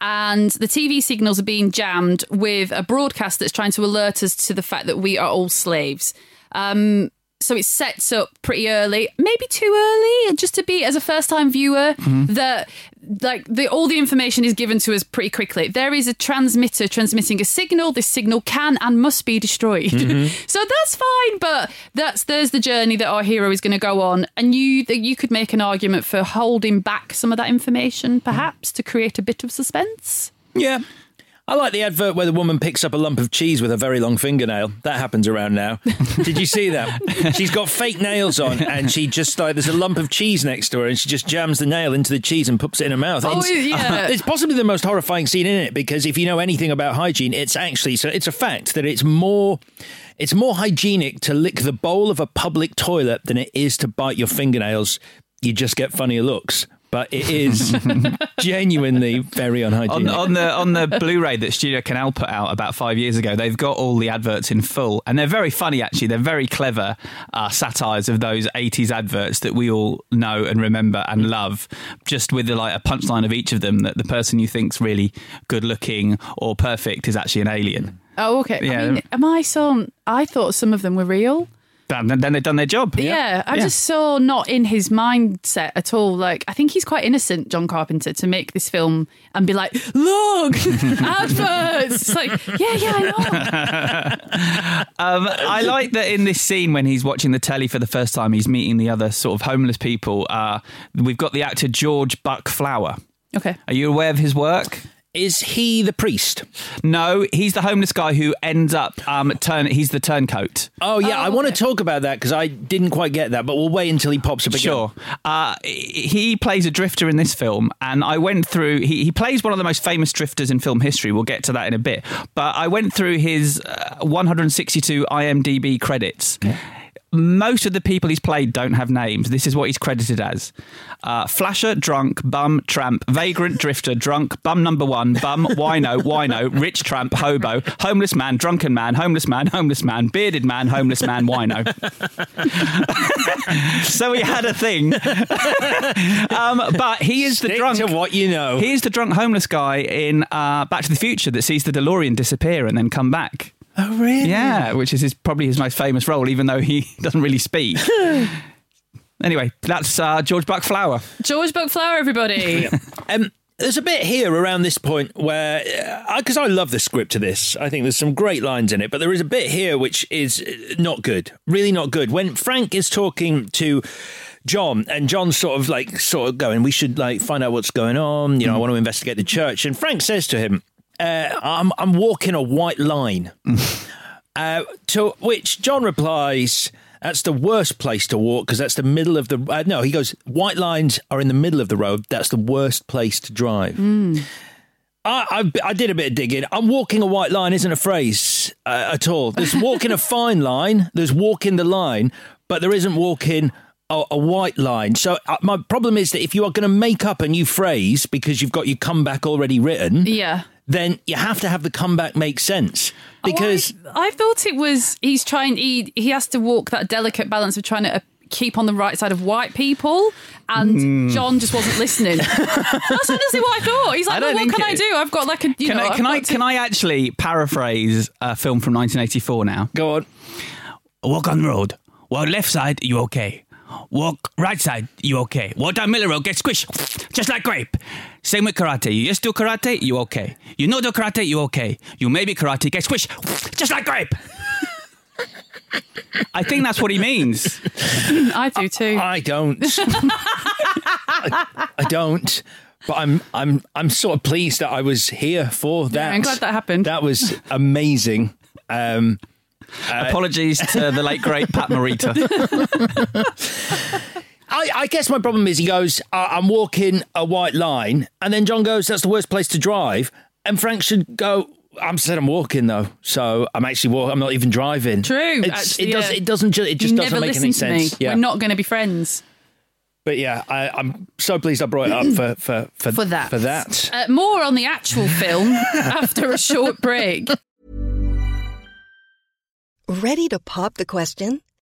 J: And the TV signals are being jammed with a broadcast that's trying to alert us to the fact that we are all slaves. Um, so it sets up pretty early, maybe too early, just to be as a first-time viewer that like the all the information is given to us pretty quickly. There is a transmitter transmitting a signal. This signal can and must be destroyed.
O: Mhm.
J: so that's fine, but that's there's the journey that our hero is going to go on, and you that you could make an argument for holding back some of that information, perhaps to create a bit of suspense.
A: Yeah. I like the advert where the woman picks up a lump of cheese with a very long fingernail. That happens around now. Did you see that? She's got fake nails on, and she just like there's a lump of cheese next to her, and she just jams the nail into the cheese and puts it in her mouth.
J: Oh,
A: it's,
J: yeah.
A: it's possibly the most horrifying scene in it because if you know anything about hygiene, it's actually so it's a fact that it's more. It's more hygienic to lick the bowl of a public toilet than it is to bite your fingernails. You just get funnier looks, but it is genuinely very
K: On,
A: unhygienic.
K: on the on the Blu-ray that Studio Canal put out about five years ago, they've got all the adverts in full, and they're very funny. Actually, they're very clever uh, satires of those '80s adverts that we all know and remember and love. Just with the, like a punchline of each of them that the person you think's really good-looking or perfect is actually an alien.
J: Oh, okay.
K: Yeah.
J: I mean, am I so? I thought some of them were real.
K: Then, then they've done their job.
J: Yeah, I'm just so not in his mindset at all. Like, I think he's quite innocent, John Carpenter, to make this film and be like, "Look, adverts." It's like, yeah, yeah, I know.
K: Um, I like that in this scene when he's watching the telly for the first time, he's meeting the other sort of homeless people. Uh, we've got the actor George Buck Flower.
J: Okay.
K: Are you aware of his work?
A: Is he the priest?
K: No, he's the homeless guy who ends up um, turn. He's the turncoat.
A: Oh yeah, I want to talk about that because I didn't quite get that, but we'll wait until he pops up again.
K: Sure. Uh, he plays a drifter in this film, and I went through. He, he plays one of the most famous drifters in film history. We'll get to that in a bit. But I went through his uh, 162 IMDb credits. Most of the people he's played don't have names. This is what he's credited as uh, Flasher, Drunk, Bum, Tramp, Vagrant, Drifter, Drunk, Bum Number One, Bum, Wino, Wino, Rich Tramp, Hobo, Homeless Man, Drunken Man, Homeless Man, Homeless Man, Bearded Man, Homeless Man, Wino. so he had a thing. um, but he is the drunk.
A: to what you know.
K: He is the drunk homeless guy in uh, Back to the Future that sees the DeLorean disappear and then come back.
A: Oh really?
K: Yeah, which is his, probably his most famous role, even though he doesn't really speak. anyway, that's uh, George Buck Flower.
J: George Buck Flower, everybody.
A: Um, there's a bit here around this point where, because I love the script to this, I think there's some great lines in it, but there is a bit here which is uh, not good, really not good. When Frank is talking to John, and John's sort of like, sort of going, we should like find out what's going on. You know, I want to investigate the church. And Frank says to him, uh, I'm, I'm walking a white line. uh, to which John replies, that's the worst place to walk because that's the middle of the. Uh, no, he goes, white lines are in the middle of the road. That's the worst place to drive. I, I, I did a bit of digging. I'm walking a white line isn't a phrase uh, at all. There's walking a fine line, there's walking the line, but there isn't walking a, a white line. So uh, my problem is that if you are going to make up a new phrase because you've got your comeback already written,
J: yeah.
A: Then you have to have the comeback make sense. Because
J: Oh, I, I thought it was he's trying. He he has to walk that delicate balance of trying to. Uh, Keep on the right side of white people, and
K: Mm.
J: John just wasn't listening. That's honestly what I thought. He's like, well, what can I do? I've got like a. You
K: Can
J: know,
K: I can I
J: to-
K: can I actually paraphrase a film from 1984 now?
A: Go on.
K: Walk on the road. Well, left side, you okay. Walk right side, you okay. Walk down Miller road, get squished, just like grape. Same with karate. You just do karate, you okay. You know do karate, you okay. You maybe karate, get squish, just like grape. I think that's what he means.
J: I do too.
A: I don't. I, I don't. But I'm I'm I'm sort of pleased that I was here for that.
J: I'm glad that happened.
A: That was amazing. Um, uh,
K: Apologies to the late great Pat Morita.
A: I, I guess my problem is he goes, "I- I'm walking a white line, and then John goes, that's the worst place to drive, and Frank should go. I'm said I'm walking though, so I'm actually walking. I'm not even driving.
J: True. Actually,
A: it does.
J: yeah.
A: It doesn't. Ju- it just
J: You
A: doesn't make any sense. Yeah.
J: We're not going to be friends.
A: But yeah, I, I'm so pleased I brought it up for for for,
J: For that.
A: For that.
J: Uh, more on the actual film after a short break.
O: Ready to pop the question?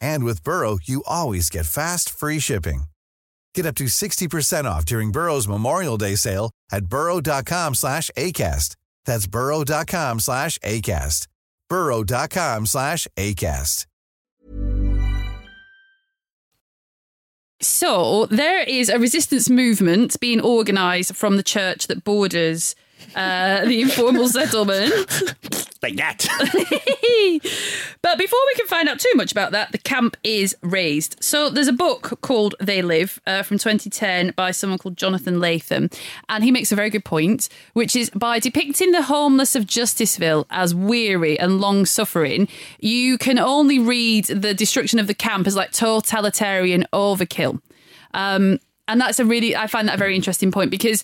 P: And with Burrow, you always get fast, free shipping. Get up to 60% off during Burrow's Memorial Day sale at burrow.com slash ACAST. That's burrow.com slash ACAST. burrow.com slash ACAST.
J: So there is a resistance movement being organised from the church that borders uh, the informal settlement.
A: like that.
J: but before we can find out too much about that, the camp is raised. So there's a book called They Live uh, from 2010 by someone called Jonathan Lethem. And he makes a very good point, which is by depicting the homeless of Justiceville as weary and long suffering, you can only read the destruction of the camp as like totalitarian overkill. Um, and that's a really, I find that a very interesting point because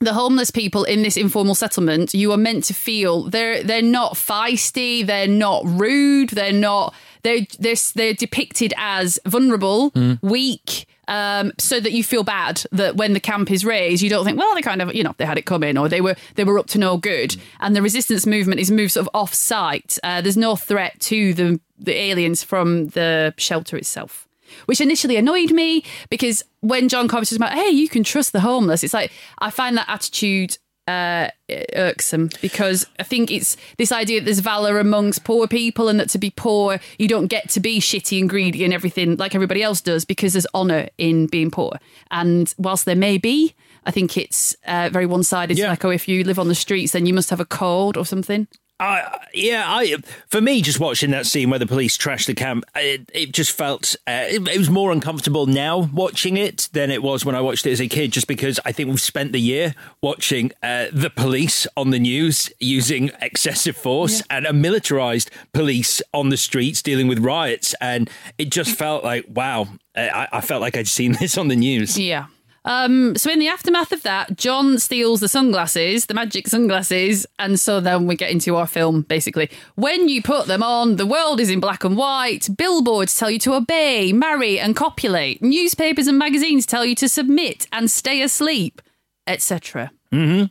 J: the homeless people in this informal settlement, you are meant to feel they're they're not feisty, they're not rude, they're not they're they're, they're depicted as vulnerable, mm. weak. Um, so that you feel bad that when the camp is raised, you don't think, well, they kind of, you know, they had it coming or they were they were up to no good. And the resistance movement is moved sort of off site. Uh, there's no threat to the the aliens from the shelter itself which initially annoyed me because when John Carpenter's about, hey, you can trust the homeless, it's like I find that attitude uh, irksome because I think it's this idea that there's valor amongst poor people and that to be poor, you don't get to be shitty and greedy and everything like everybody else does because there's honour in being poor. And whilst there may be, I think it's uh, very one sided. Yeah. Like, oh, if you live on the streets, then you must have a cold or something.
A: Uh, yeah, I for me, just watching that scene where the police trashed the camp, it, it just felt uh, it, it, was more uncomfortable now watching it than it was when I watched it as a kid. Just because I think we've spent the year watching uh, the police on the news using excessive force yeah. and a militarized police on the streets dealing with riots, and it just felt like wow. I, I felt like I'd seen this on the news.
J: Yeah. Um, so in the aftermath of that, John steals the sunglasses, the magic sunglasses, and so then we get into our film basically. When you put them on, the world is in black and white. Billboards tell you to obey, marry, and copulate. Newspapers and magazines tell you to submit and stay asleep, etc.
A: Mm-hmm.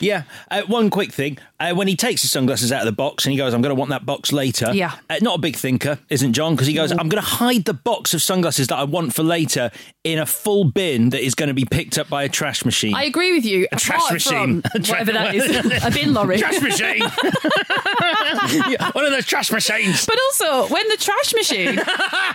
A: Yeah. Uh, one quick thing. Uh, when he takes his sunglasses out of the box and he goes, I'm going to want that box later.
J: Yeah.
A: Uh, not a big thinker, isn't John? Because he goes, I'm going to hide the box of sunglasses that I want for later in a full bin that is going to be picked up by a trash machine.
J: I agree with you.
A: A trash machine.
J: whatever that is. a bin lorry.
A: trash machine. yeah, one of those trash machines.
J: But also, when the trash machine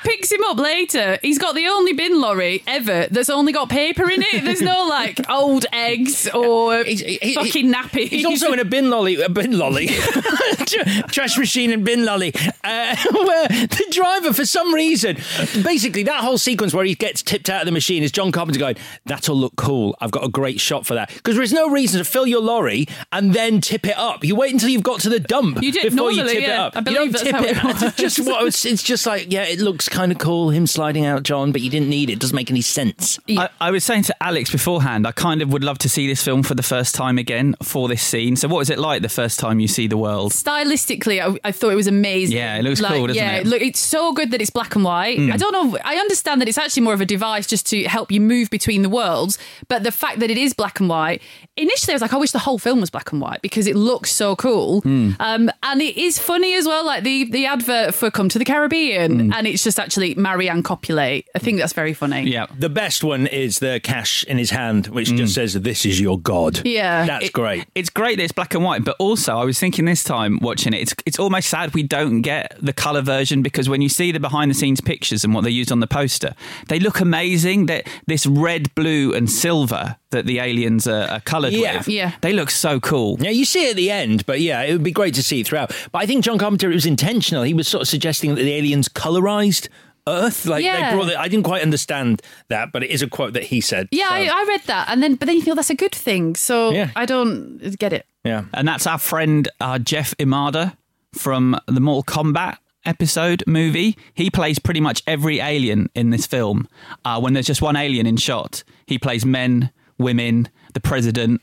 J: picks him up later, he's got the only bin lorry ever that's only got paper in it. There's no like old eggs or he's, he, fucking nappies.
A: He's also in a bin lolly, a bin lolly, trash machine and bin lolly, uh, where the driver, for some reason, basically that whole sequence where he gets tipped out of the machine is John Carpenter going, "That'll look cool. I've got a great shot for that." Because there's no reason to fill your lorry and then tip it up. You wait until you've got to the dump
J: you did,
A: before
J: normally,
A: you tip
J: yeah,
A: it up.
J: I believe
A: you don't tip
J: it.
A: It's just what it's, it's just like, yeah, it looks kind of cool him sliding out, John, but you didn't need it. it doesn't make any sense.
K: I, I was saying to Alex beforehand, I kind of would love to see this film for the first time again for this scene. So, what was it like the first time you see the world?
J: Stylistically, I, I thought it was amazing.
K: Yeah, it looks
J: like,
K: cool, doesn't
J: yeah,
K: it?
J: Look, it's so good that it's black and white.
K: Mm.
J: I don't know. I understand that it's actually more of a device just to help you move between the worlds. But the fact that it is black and white, initially I was like, I wish the whole film was black and white because it looks so cool.
K: Mm.
J: Um, and it, is funny as well. Like the the advert for Come to the Caribbean, and it's just actually Marianne copulate. I think that's very funny.
A: Yeah. The best one is the cash in his hand, which just says, This is your God.
J: Yeah.
A: That's
K: It-
A: great.
K: It's great that it's black and white, but also I was thinking this time watching it, it's it's almost sad we don't get the color version because when you see the behind the scenes pictures and what they used on the poster, they look amazing. That this red, blue, and silver that the aliens are, are colored
A: Yeah.
K: with,
J: Yeah.
K: they look so cool.
A: Yeah, you see it at the end, but yeah, it would be great to see it throughout. But I think John Carpenter it was intentional. He was sort of suggesting that the aliens colorized Earth. Like
J: Yeah.
A: they brought it. I didn't quite understand that, but it is a quote that he said.
J: Yeah,
A: so,
J: I, I read that, and then but then you feel that's a good thing. So
A: Yeah.
J: I don't get it.
A: yeah.
K: And that's our friend uh, Jeff Imada from the Mortal Kombat episode movie. He plays pretty much every alien in this film. Uh, when there's just one alien in shot, he plays men, women, the president,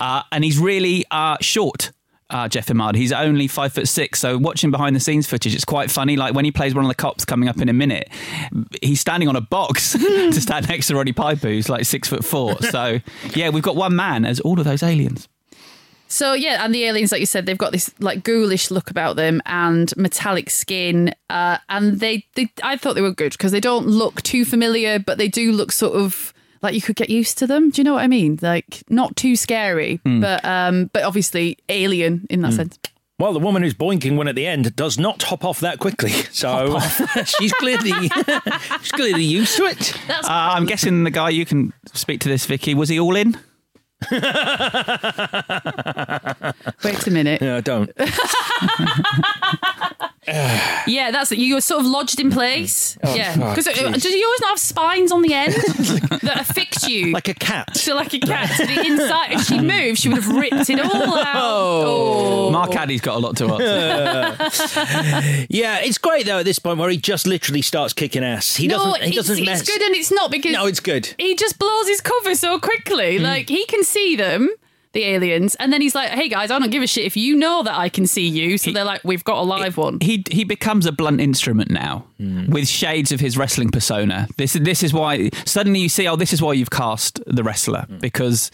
K: uh, and he's really uh, short. Uh, Jeff Imada. He's only five foot six, so watching behind the scenes footage, it's quite funny. Like when he plays one of the cops coming up in a minute, he's standing on a box to stand next to Roddy Piper, who's like six foot four. So yeah, we've got one man as all of those aliens.
J: So yeah, and the aliens, like you said, they've got this like ghoulish look about them and metallic skin, uh, and they, they, I thought they were good because they don't look too familiar, but they do look sort of like you could get used to them. Do you know what I mean? Like not too scary,
A: Hmm.
J: but um, but obviously alien in that sense.
A: Well, the woman who's boinking one at the end does not hop off that quickly, so she's clearly she's clearly used to it.
K: Uh, I'm guessing the guy you can speak to this, Vicky. Was he all in?
J: Wait a minute.
A: Yeah, I don't.
J: Yeah, that's it. You were sort of lodged in place.
A: Oh,
J: yeah,
A: fuck,
J: because
A: jeez.
J: Uh, do you always not have spines on the end that affix you?
A: Like a cat.
J: So like a cat to the inside. If she moved, she would have ripped it all out. Oh. oh.
K: Mark Addy's got a lot to answer.
A: yeah, it's great though at this point where he just literally starts kicking ass. He
J: no,
A: doesn't. He
J: it's,
A: doesn't
J: it's
A: mess.
J: good and it's not because
A: No, it's good.
J: He just blows his cover so quickly. Hmm. Like he can see them, the aliens, and then he's like, "Hey guys, I don't give a shit if you know that I can see you." So they're like, "We've got a live one."
K: he he becomes a blunt instrument now with shades of his wrestling persona. This this is why suddenly you see, oh, this is why you've cast the wrestler because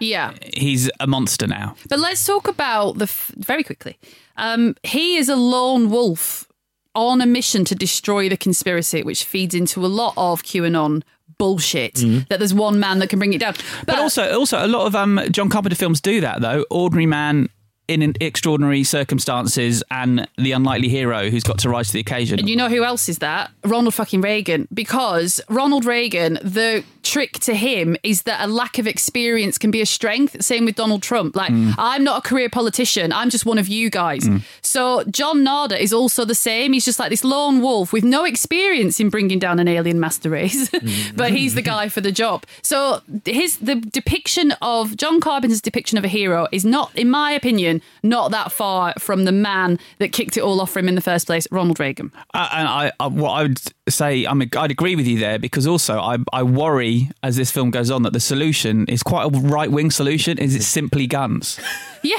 J: Yeah.
K: he's a monster now.
J: But let's talk about the f- very quickly. Um, he is a lone wolf on a mission to destroy the conspiracy, which feeds into a lot of QAnon bullshit. That there's one man that can bring it down.
K: But, also, also a lot of um, John Carpenter films do that though. Ordinary man in extraordinary circumstances, and the unlikely hero who's got to rise to the occasion.
J: And you know who else is that? Ronald fucking Reagan. Because Ronald Reagan, the trick to him is that a lack of experience can be a strength. Same with Donald Trump. Like,
K: Mm.
J: I'm not a career politician. I'm just one of you guys. So John Nada is also the same. He's just like this lone wolf with no experience in bringing down an alien master race, but he's the guy for the job. So his the depiction of John Carpenter's depiction of a hero is not, in my opinion, not that far from the man that kicked it all off for him in the first place, Ronald Reagan.
K: Uh, and I, I, what I would say, I mean, I'd agree with you there because also I, I worry as this film goes on that the solution is quite a right wing solution. Is it simply guns?
J: Yeah.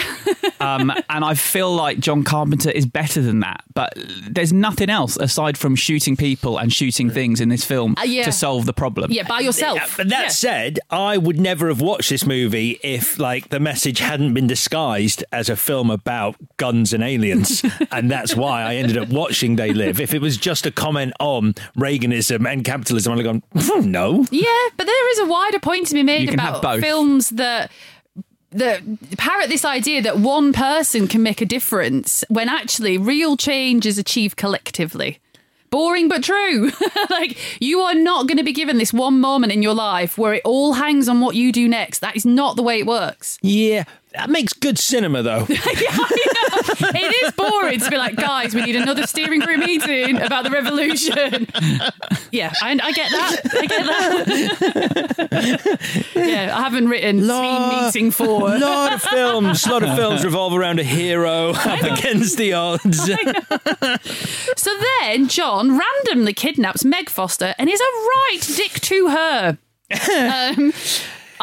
K: um, and I feel like John Carpenter is better than that. But there's nothing else aside from shooting people and shooting things in this film
J: Uh, yeah.
K: to solve the problem.
J: Yeah, by yourself.
A: Yeah, but that said, I would never have watched this movie if, like, the message hadn't been disguised as a film about guns and aliens, and that's why I ended up watching They Live. If it was just a comment on Reaganism and capitalism, I'd have gone, "Hmm, no.
J: Yeah, but there is a wider point to be made about films that that parrot this idea that one person can make a difference when actually real change is achieved collectively. Boring but true. like you are not going to be given this one moment in your life where it all hangs on what you do next. That is not the way it works.
A: Yeah, that makes good cinema, though.
J: it is boring to be like, guys, we need another steering group meeting about the revolution. yeah, I, I get that. I get that. yeah, I haven't written speed meeting for.
A: A lot of films, a lot of films revolve around a hero up against the odds.
J: So then John randomly kidnaps Meg Foster and is a right dick to her. um,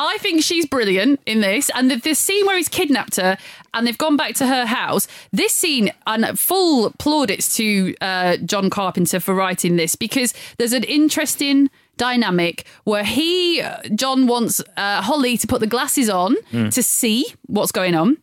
J: I think she's brilliant in this, and the, the scene where he's kidnapped her and they've gone back to her house. This scene, and full plaudits to uh, John Carpenter for writing this because there's an interesting dynamic where he, John, wants uh, Holly to put the glasses on
Q: Mm.
J: to see what's going on.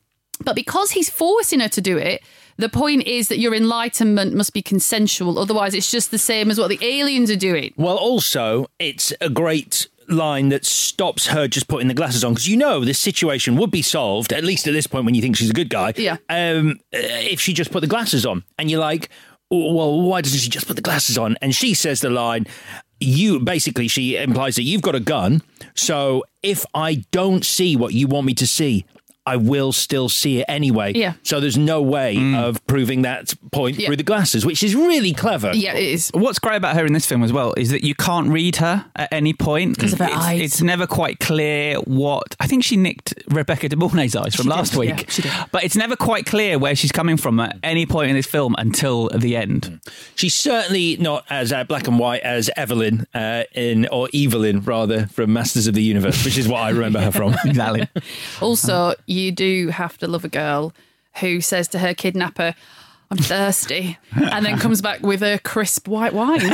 J: But because he's forcing her to do it, The point is that your enlightenment must be consensual. Otherwise, it's just the same as what the aliens are doing.
A: Well, also, it's a great line that stops her just putting the glasses on because you know this situation would be solved at least at this point when you think she's a good guy.
J: Yeah.
A: Um, uh, if she just put the glasses on, and you're like, well, why doesn't she just put the glasses on? And she says the line. You basically, she implies that you've got a gun. So if I don't see what you want me to see, I will still see it anyway.
J: Yeah.
A: So there's no way of proving that point
J: Yeah.
A: through the glasses, which is really clever.
J: Yeah, it is.
K: What's great about her in this film as well is that you can't read her at any point
J: Because of her
K: it's,
J: eyes.
K: It's never quite clear what. I think she nicked Rebecca De Mornay's eyes from
J: She
K: last
J: did,
K: week,
J: yeah, she did.
K: but it's never quite clear where she's coming from at any point in this film until the end.
A: She's certainly not as uh, black and white as Evelyn uh, in, or Evil-Lyn rather, from Masters of the Universe, which is what I remember her from.
K: exactly.
J: Also, you do have to love a girl who says to her kidnapper, I'm thirsty, and then comes back with a crisp white wine.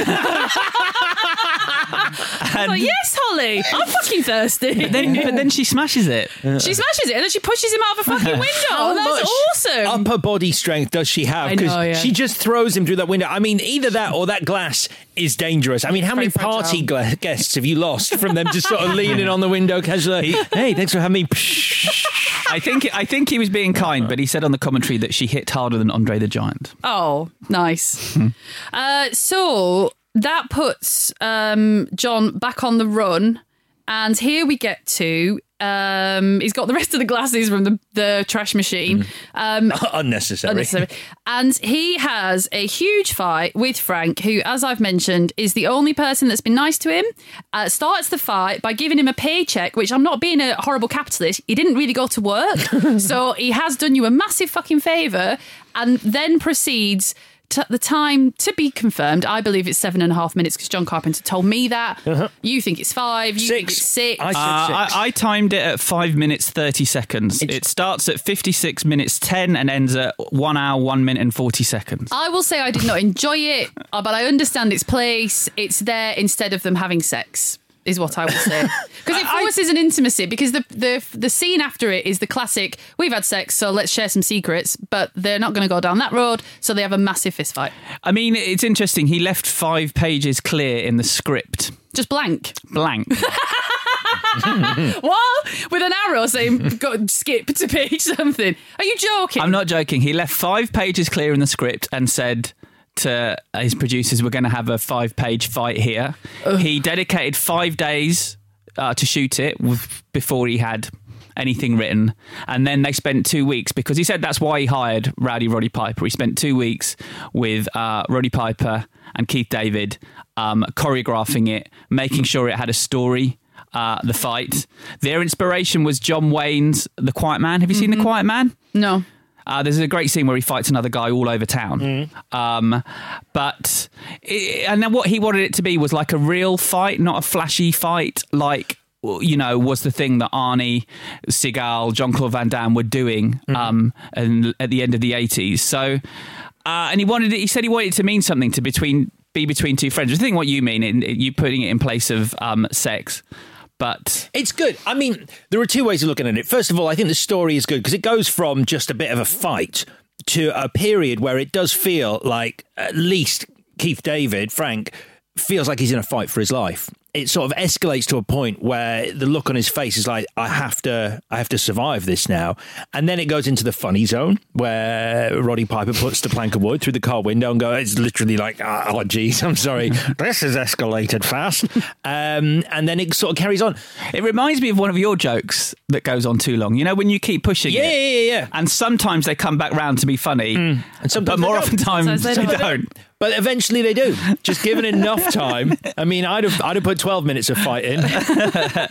J: I'm like, yes, Holly, I'm fucking thirsty.
K: But then, but then she smashes it.
J: she smashes it and then she pushes him out of a fucking window.
A: How
J: That's
A: much
J: awesome.
A: Upper body strength does she have?
J: I know, yeah.
A: she just throws him through that window. I mean, either that or that glass is dangerous. I mean, how many party gla- guests have you lost from them just sort of leaning on the window casually? Hey, thanks for having me.
K: I think I think he was being kind, but he said on the commentary that she hit harder than Andre the Giant.
J: Oh, nice. uh, so that puts um, John back on the run. And here we get to. Um, he's got the rest of the glasses from the, the trash machine. Um,
A: Unnecessary.
J: unnecessary. And he has a huge fight with Frank, who, as I've mentioned, is the only person that's been nice to him. Uh, starts the fight by giving him a paycheck, which I'm not being a horrible capitalist. He didn't really go to work. so he has done you a massive fucking favour and then proceeds. To the time to be confirmed, I believe it's seven and a half minutes because John Carpenter told me that. You think it's five, you think it's six.
K: Uh, I, I timed it at five minutes thirty seconds. it starts at fifty six minutes ten and ends at one hour one minute and forty seconds.
J: I will say I did not enjoy it, uh, but I understand its place. It's there instead of them having sex, is what I would say. Because it forces an intimacy. Because the, the the scene after it is the classic. We've had sex, so let's share some secrets. But they're not going to go down that road, so they have a massive fist fight.
K: I mean, it's interesting. He left five pages clear in the script.
J: Just blank.
K: Blank.
J: what? With an arrow saying go skip to page something. Are you joking?
K: I'm not joking. He left five pages clear in the script and said to his producers, "We're going to have a five-page fight here." He dedicated five days uh, to shoot it before he had anything written, and then they spent two weeks because he said that's why he hired Rowdy Roddy Piper. He spent two weeks with uh, Roddy Piper and Keith David um, choreographing it, making sure it had a story. Uh, the fight. Their inspiration was John Wayne's The Quiet Man. Have you seen The Quiet Man?
J: No.
K: Uh, there's a great scene where he fights another guy all over town. Um, but it, and then what he wanted it to be was like a real fight, not a flashy fight, like you know was the thing that Arnie, Seagal, Jean-Claude Van Damme were doing um, and at the end of the 80s. So uh, and he wanted it, he said he wanted it to mean something to between be between two friends. I think what you mean, in, you putting it in place of um, sex. But
A: It's good. I mean, there are two ways of looking at it. First of all, I think the story is good because it goes from just a bit of a fight to a period where it does feel like at least Keith David, Frank, feels like he's in a fight for his life. It sort of escalates to a point where the look on his face is like, I have to, I have to survive this now. And then it goes into the funny zone where Roddy Piper puts the plank of wood through the car window and goes, it's literally like, oh, geez, I'm sorry. this has escalated fast. Um, and then it sort of carries on.
K: It reminds me of one of your jokes that goes on too long. You know, when you keep pushing
A: Yeah,
K: it.
A: yeah, yeah, yeah.
K: And sometimes they come back round to be funny.
A: And sometimes
K: but more
A: they don't.
K: often times
A: Sometimes
K: they,
A: they
K: don't.
A: But eventually they do. Just given enough time. I mean, I'd have I'd have put twelve minutes of fight in.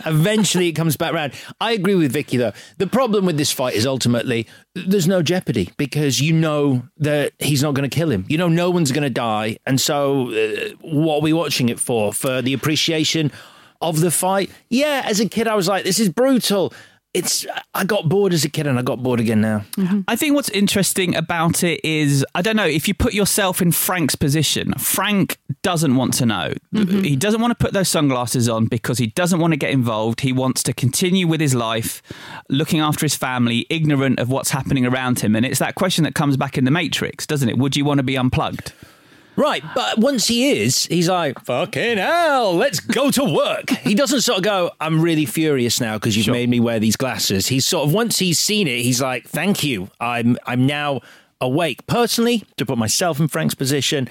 A: eventually it comes back round. I agree with Vicky though. The problem with this fight is ultimately there's no jeopardy because you know that he's not going to kill him. You know no one's going to die, and so uh, what are we watching it for? For the appreciation of the fight? Yeah. As a kid, I was like, this is brutal. It's I got bored as a kid and I got bored again now. Mm-hmm.
K: I think what's interesting about it is I don't know if you put yourself in Frank's position. Frank doesn't want to know. Mm-hmm. He doesn't want to put those sunglasses on because he doesn't want to get involved. He wants to continue with his life, looking after his family, ignorant of what's happening around him. And it's that question that comes back in the Matrix, doesn't it? Would you want to be unplugged?
A: Right, but once he is, he's like, fucking hell, let's go to work. he doesn't sort of go, I'm really furious now because you've made me wear these glasses. He's sort of, once he's seen it, he's like, thank you. I'm, I'm now awake. Personally, to put myself in Frank's position,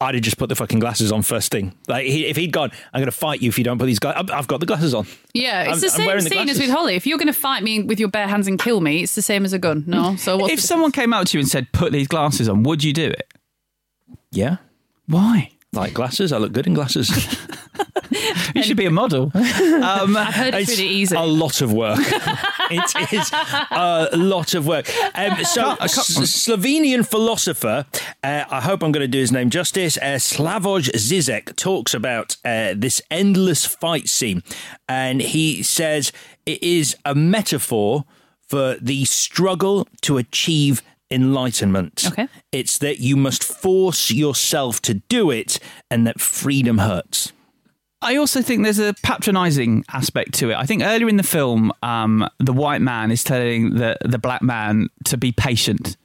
A: I'd have just put the fucking glasses on first thing. Like, he, if he'd gone, I'm going to fight you if you don't put these glasses, I've got the glasses on.
J: Yeah, it's
A: I'm-
J: the same
A: wearing the
J: scene as with Holly. If you're going to fight me with your bare hands and kill me, it's the same as a gun. No, so what's
K: if
J: the-
K: someone came up to you and said, put these glasses on, would you do it?
A: Yeah.
K: Why?
A: Like glasses, I look good in glasses.
K: You should be a model. Um,
J: I've heard it's really easy.
A: A lot of work. it is a lot of work. Um, so, a Slovenian philosopher, uh, I hope I'm going to do his name justice, uh, Slavoj Zizek, talks about uh, this endless fight scene. And he says it is a metaphor for the struggle to achieve enlightenment.
J: Okay.
A: It's that you must force yourself to do it and that freedom hurts.
K: I also think there's a patronising aspect to it. I think earlier in the film, um, the white man is telling the the black man to be patient.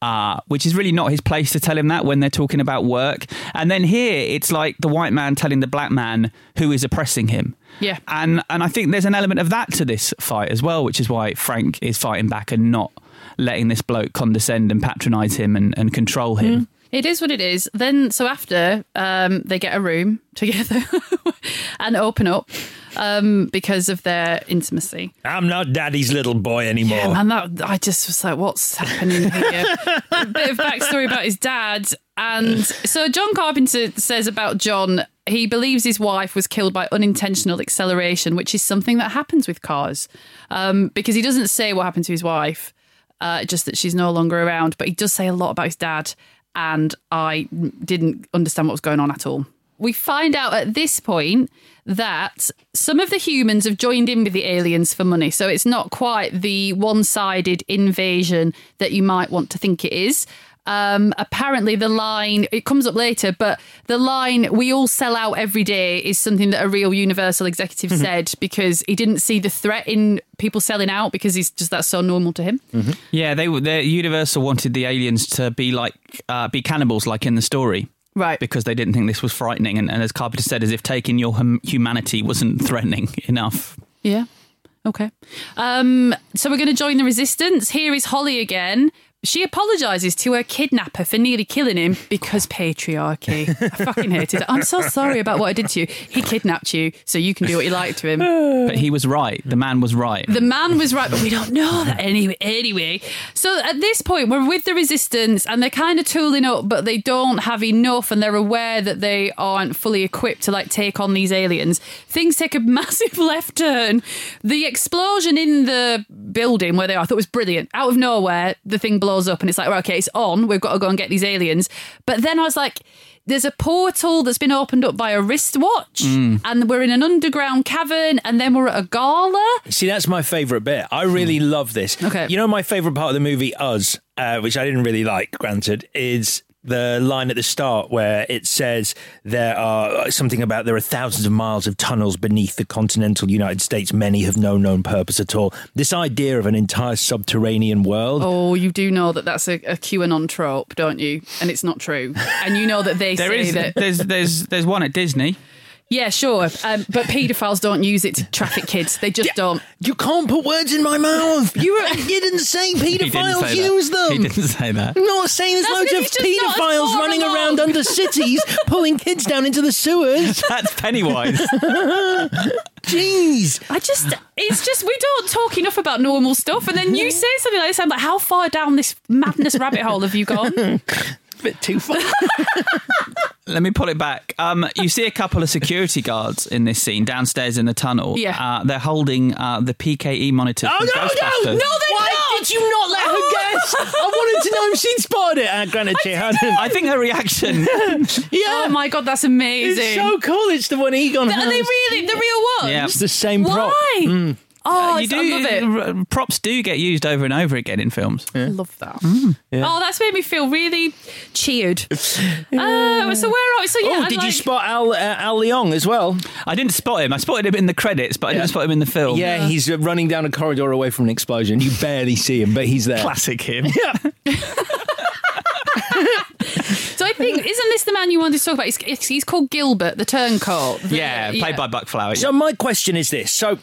K: Uh, which is really not his place to tell him that when they're talking about work. And then here, it's like the white man telling the black man who is oppressing him.
J: Yeah.
K: And and I think there's an element of that to this fight as well, which is why Frank is fighting back and not letting this bloke condescend and patronise him and, and control him.
J: It is what it is. Then, so after um, they get a room together and open up um, because of their intimacy.
A: I'm not daddy's little boy anymore.
J: Yeah, man, that I just was like, what's happening here? a bit of backstory about his dad. And so John Carpenter says about John, he believes his wife was killed by unintentional acceleration, which is something that happens with cars. Um, because he doesn't say what happened to his wife, uh, just that she's no longer around, but he does say a lot about his dad. And I didn't understand what was going on at all. We find out at this point that some of the humans have joined in with the aliens for money. So it's not quite the one sided invasion that you might want to think it is. Um, apparently, the line, it comes up later, but the line, we all sell out every day, is something that a real Universal executive said because he didn't see the threat in people selling out because he's just that's so normal to him.
K: Yeah, they were. they- Universal wanted the aliens to be like uh, be cannibals, like in the story.
J: Right.
K: Because they didn't think this was frightening, and, and as Carpenter said, as if taking your hum- humanity wasn't threatening enough.
J: Yeah. Okay. Um, so we're going to join the resistance. Here is Holly again. She apologises to her kidnapper for nearly killing him because patriarchy. I fucking hated it. I'm so sorry about what I did to you. He kidnapped you, so you can do what you like to him.
K: But he was right. The man was right.
J: The man was right, but we don't know that anyway. Anyway, so at this point, we're with the resistance, and they're kind of tooling up, but they don't have enough, and they're aware that they aren't fully equipped to like take on these aliens. Things take a massive left turn. The explosion in the building where they are, I thought was brilliant. Out of nowhere, the thing blows up, and it's like, right, okay, it's on. We've got to go and get these aliens. But then I was like. There's a portal that's been opened up by a wristwatch,
A: Mm.
J: and we're in an underground cavern, and then we're at a gala.
A: See, that's my favourite bit. I really love this. Okay. You know, my favourite part of the movie, Us, uh, which I didn't really like, granted, is the line at the start where it says there are uh, something about there are thousands of miles of tunnels beneath the continental United States. Many have no known purpose at all. This idea of an entire subterranean world.
J: Oh, you do know that that's a, a QAnon trope, don't you? And it's not true. And you know that they
K: There
J: say
K: is
J: that.
K: there's there's there's one at Disney.
J: Yeah, sure. Um, but paedophiles don't use it to traffic kids. They just don't.
A: You can't put words in my mouth. You, were, you didn't say paedophiles use them.
K: He didn't say that.
A: I'm not saying there's
J: That's
A: loads of
J: because he's just not as
A: paedophiles
J: far
A: running
J: along.
A: around under cities, pulling kids down into the sewers.
K: That's Pennywise.
A: Jeez.
J: I just, it's just, we don't talk enough about normal stuff. And then you say something like this, I'm like, how far down this madness rabbit hole have you gone?
A: Bit too far.
K: Let me pull it back. Um, you see a couple of security guards in this scene downstairs in the tunnel.
J: Yeah.
K: Uh, they're holding uh, the PKE monitor.
A: Oh
K: from
A: no, no,
K: Ghostbusters.
A: no! Why did you not let her guess? I wanted to know if she'd spotted it. And granted, she hadn't.
K: I think her reaction.
A: yeah.
J: Oh my God, that's amazing.
A: It's so cool. It's the one Egon
J: Are
A: has.
J: they really the real ones?
K: Yeah.
A: It's the same prop.
J: Why?
A: Mm.
J: Oh,
K: you do.
J: I love it.
K: r- Props do get used over and over again in films.
J: I love that.
K: Yeah.
J: Oh, that's made me feel really cheered. Uh, so where are we? So yeah,
A: oh,
J: I'd
A: did you
J: like-
A: spot Al, uh, Al Leong as well?
K: I didn't spot him. I spotted him in the credits, but I didn't spot him in the film.
A: Yeah, he's uh, running down a corridor away from an explosion. You barely see him, but he's there.
K: Classic him.
A: Yeah.
J: So I think isn't this the man you wanted to talk about? He's, he's- he's called Gilbert, the turncoat. The-
K: Yeah, played by Buck Flower.
A: So my question is this: so.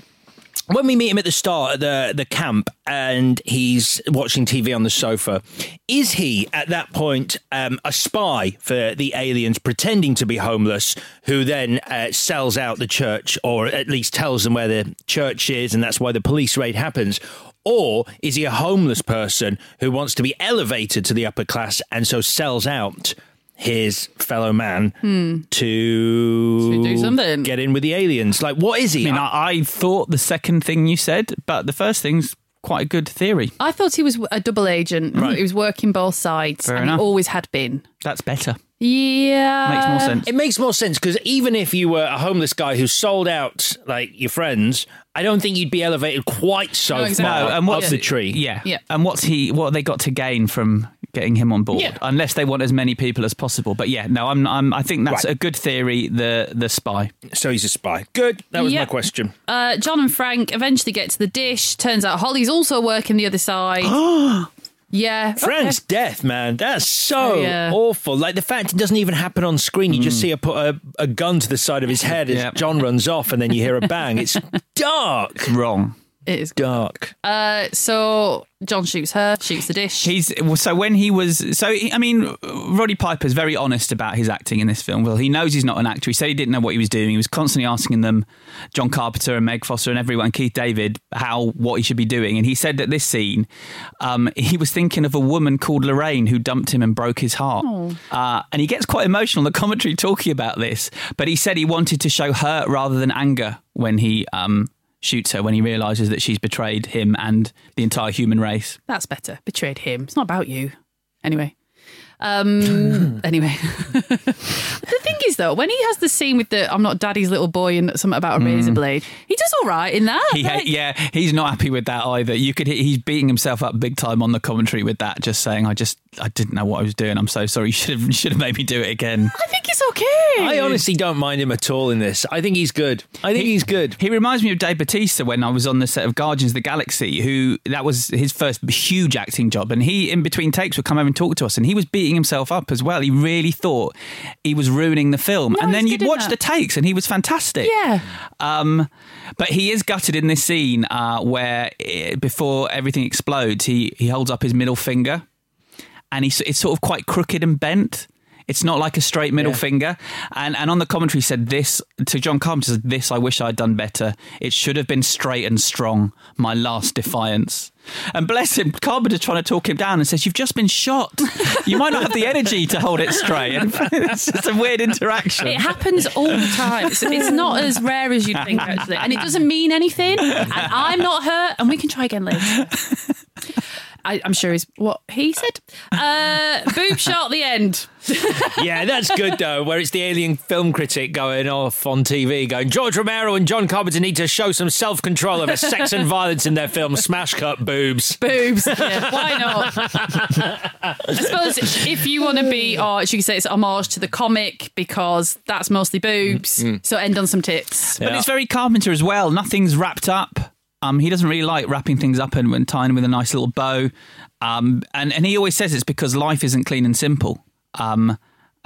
A: When we meet him at the start at the, the camp and he's watching TV on the sofa, is he at that point um, a spy for the aliens pretending to be homeless who then uh, sells out the church or at least tells them where the church is and that's why the police raid happens? Or is he a homeless person who wants to be elevated to the upper class and so sells out his fellow man
J: Hmm.
A: to
J: do something.
A: get in with the aliens? Like, what is
K: I
A: he?
K: mean, I, I thought the second thing you said, but the first thing's quite a good theory.
J: I thought he was a double agent.
K: Right.
J: He was working both sides,
K: Fair
J: and
K: enough.
J: he always had been.
K: That's better.
J: Yeah, makes more sense.
A: It makes more sense because even if you were a homeless guy who sold out like your friends, I don't think you'd be elevated quite so
J: No, exactly.
A: far
K: and
A: up
K: what's
A: the tree.
K: Yeah.
J: Yeah.
K: And what's he? What have they got to gain from getting him on board?
A: Yeah.
K: Unless they want as many people as possible. But yeah, no, I'm. I'm I think that's
A: Right.
K: a good theory. The the spy.
A: So he's a spy. Good. That was my question.
J: Uh, John and Frank eventually get to the dish. Turns out Holly's also working the other side. yeah,
A: Frank's death, man, that's so
J: Oh, yeah.
A: awful. Like the fact it doesn't even happen on screen. You just see her put a, a gun to the side of his head as
K: Yeah.
A: John runs off, and then you hear a bang. It's dark.
K: Wrong.
J: It is.
A: Dark.
J: Uh, so John shoots her, shoots the dish.
K: He's so when he was so he- I mean Roddy Piper's very honest about his acting in this film. Well, he knows he's not an actor. He said he didn't know what he was doing. He was constantly asking them, John Carpenter and Meg Foster and everyone, Keith David, how what he should be doing. And he said that this scene, um, he was thinking of a woman called Lorraine who dumped him and broke his heart.
J: Oh.
K: Uh, and he gets quite emotional in the commentary talking about this. But he said he wanted to show hurt rather than anger when he um, shoots her when he realizes that she's betrayed him and the entire human race.
J: That's better. Betrayed him. It's not about you. Anyway. Um. anyway, the thing is though, when he has the scene with the "I'm not daddy's little boy" and something about a razor blade, he does all right in that.
K: Mm. He ha-
J: Like,
K: yeah, he's not happy with that either. You could he's beating himself up big time on the commentary with that, just saying, "I just I didn't know what I was doing. I'm so sorry. You should have you should have made me do it again."
J: I think it's okay.
A: I honestly don't mind him at all in this. I think he's good. I think he's good.
K: He reminds me of Dave Bautista when I was on the set of Guardians of the Galaxy, who that was his first huge acting job. And he, in between takes, would come over and talk to us. And he was beating himself up as well. He really thought he was ruining the film.
J: No,
K: and then you'd watch
J: that.
K: the takes and he was fantastic.
J: Yeah.
K: Um, but he is gutted in this scene uh, where, eh, before everything explodes, he, he holds up his middle finger and he's, it's sort of quite crooked and bent. It's not like a straight middle
A: Yeah.
K: finger. And and on the commentary said this to John Carpenter said, This I wish I'd done better. It should have been straight and strong. My last defiance. And bless him, Carpenter trying to talk him down and says, You've just been shot. You might not have the energy to hold it straight. And it's just a weird interaction.
J: It happens all the time. It's, it's not as rare as you'd think, actually. And it doesn't mean anything. And I'm not hurt. And we can try again later. I, I'm sure is what he said. Uh, boob shot the end.
A: yeah, that's good though. Where it's the alien film critic going off on TV, going George Romero and John Carpenter need to show some self control over sex and violence in their film. Smash cut boobs.
J: Boobs. Yeah, why not? I suppose if you want to be, or as you could say, it's homage to the comic because that's mostly boobs. So end on some tits.
K: But it's very Carpenter as well. Nothing's wrapped up. Um, he doesn't really like wrapping things up and, and tying with a nice little bow. Um, and, and he always says it's because life isn't clean and simple. Um,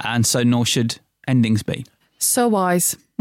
K: and so nor should endings be.
J: So wise.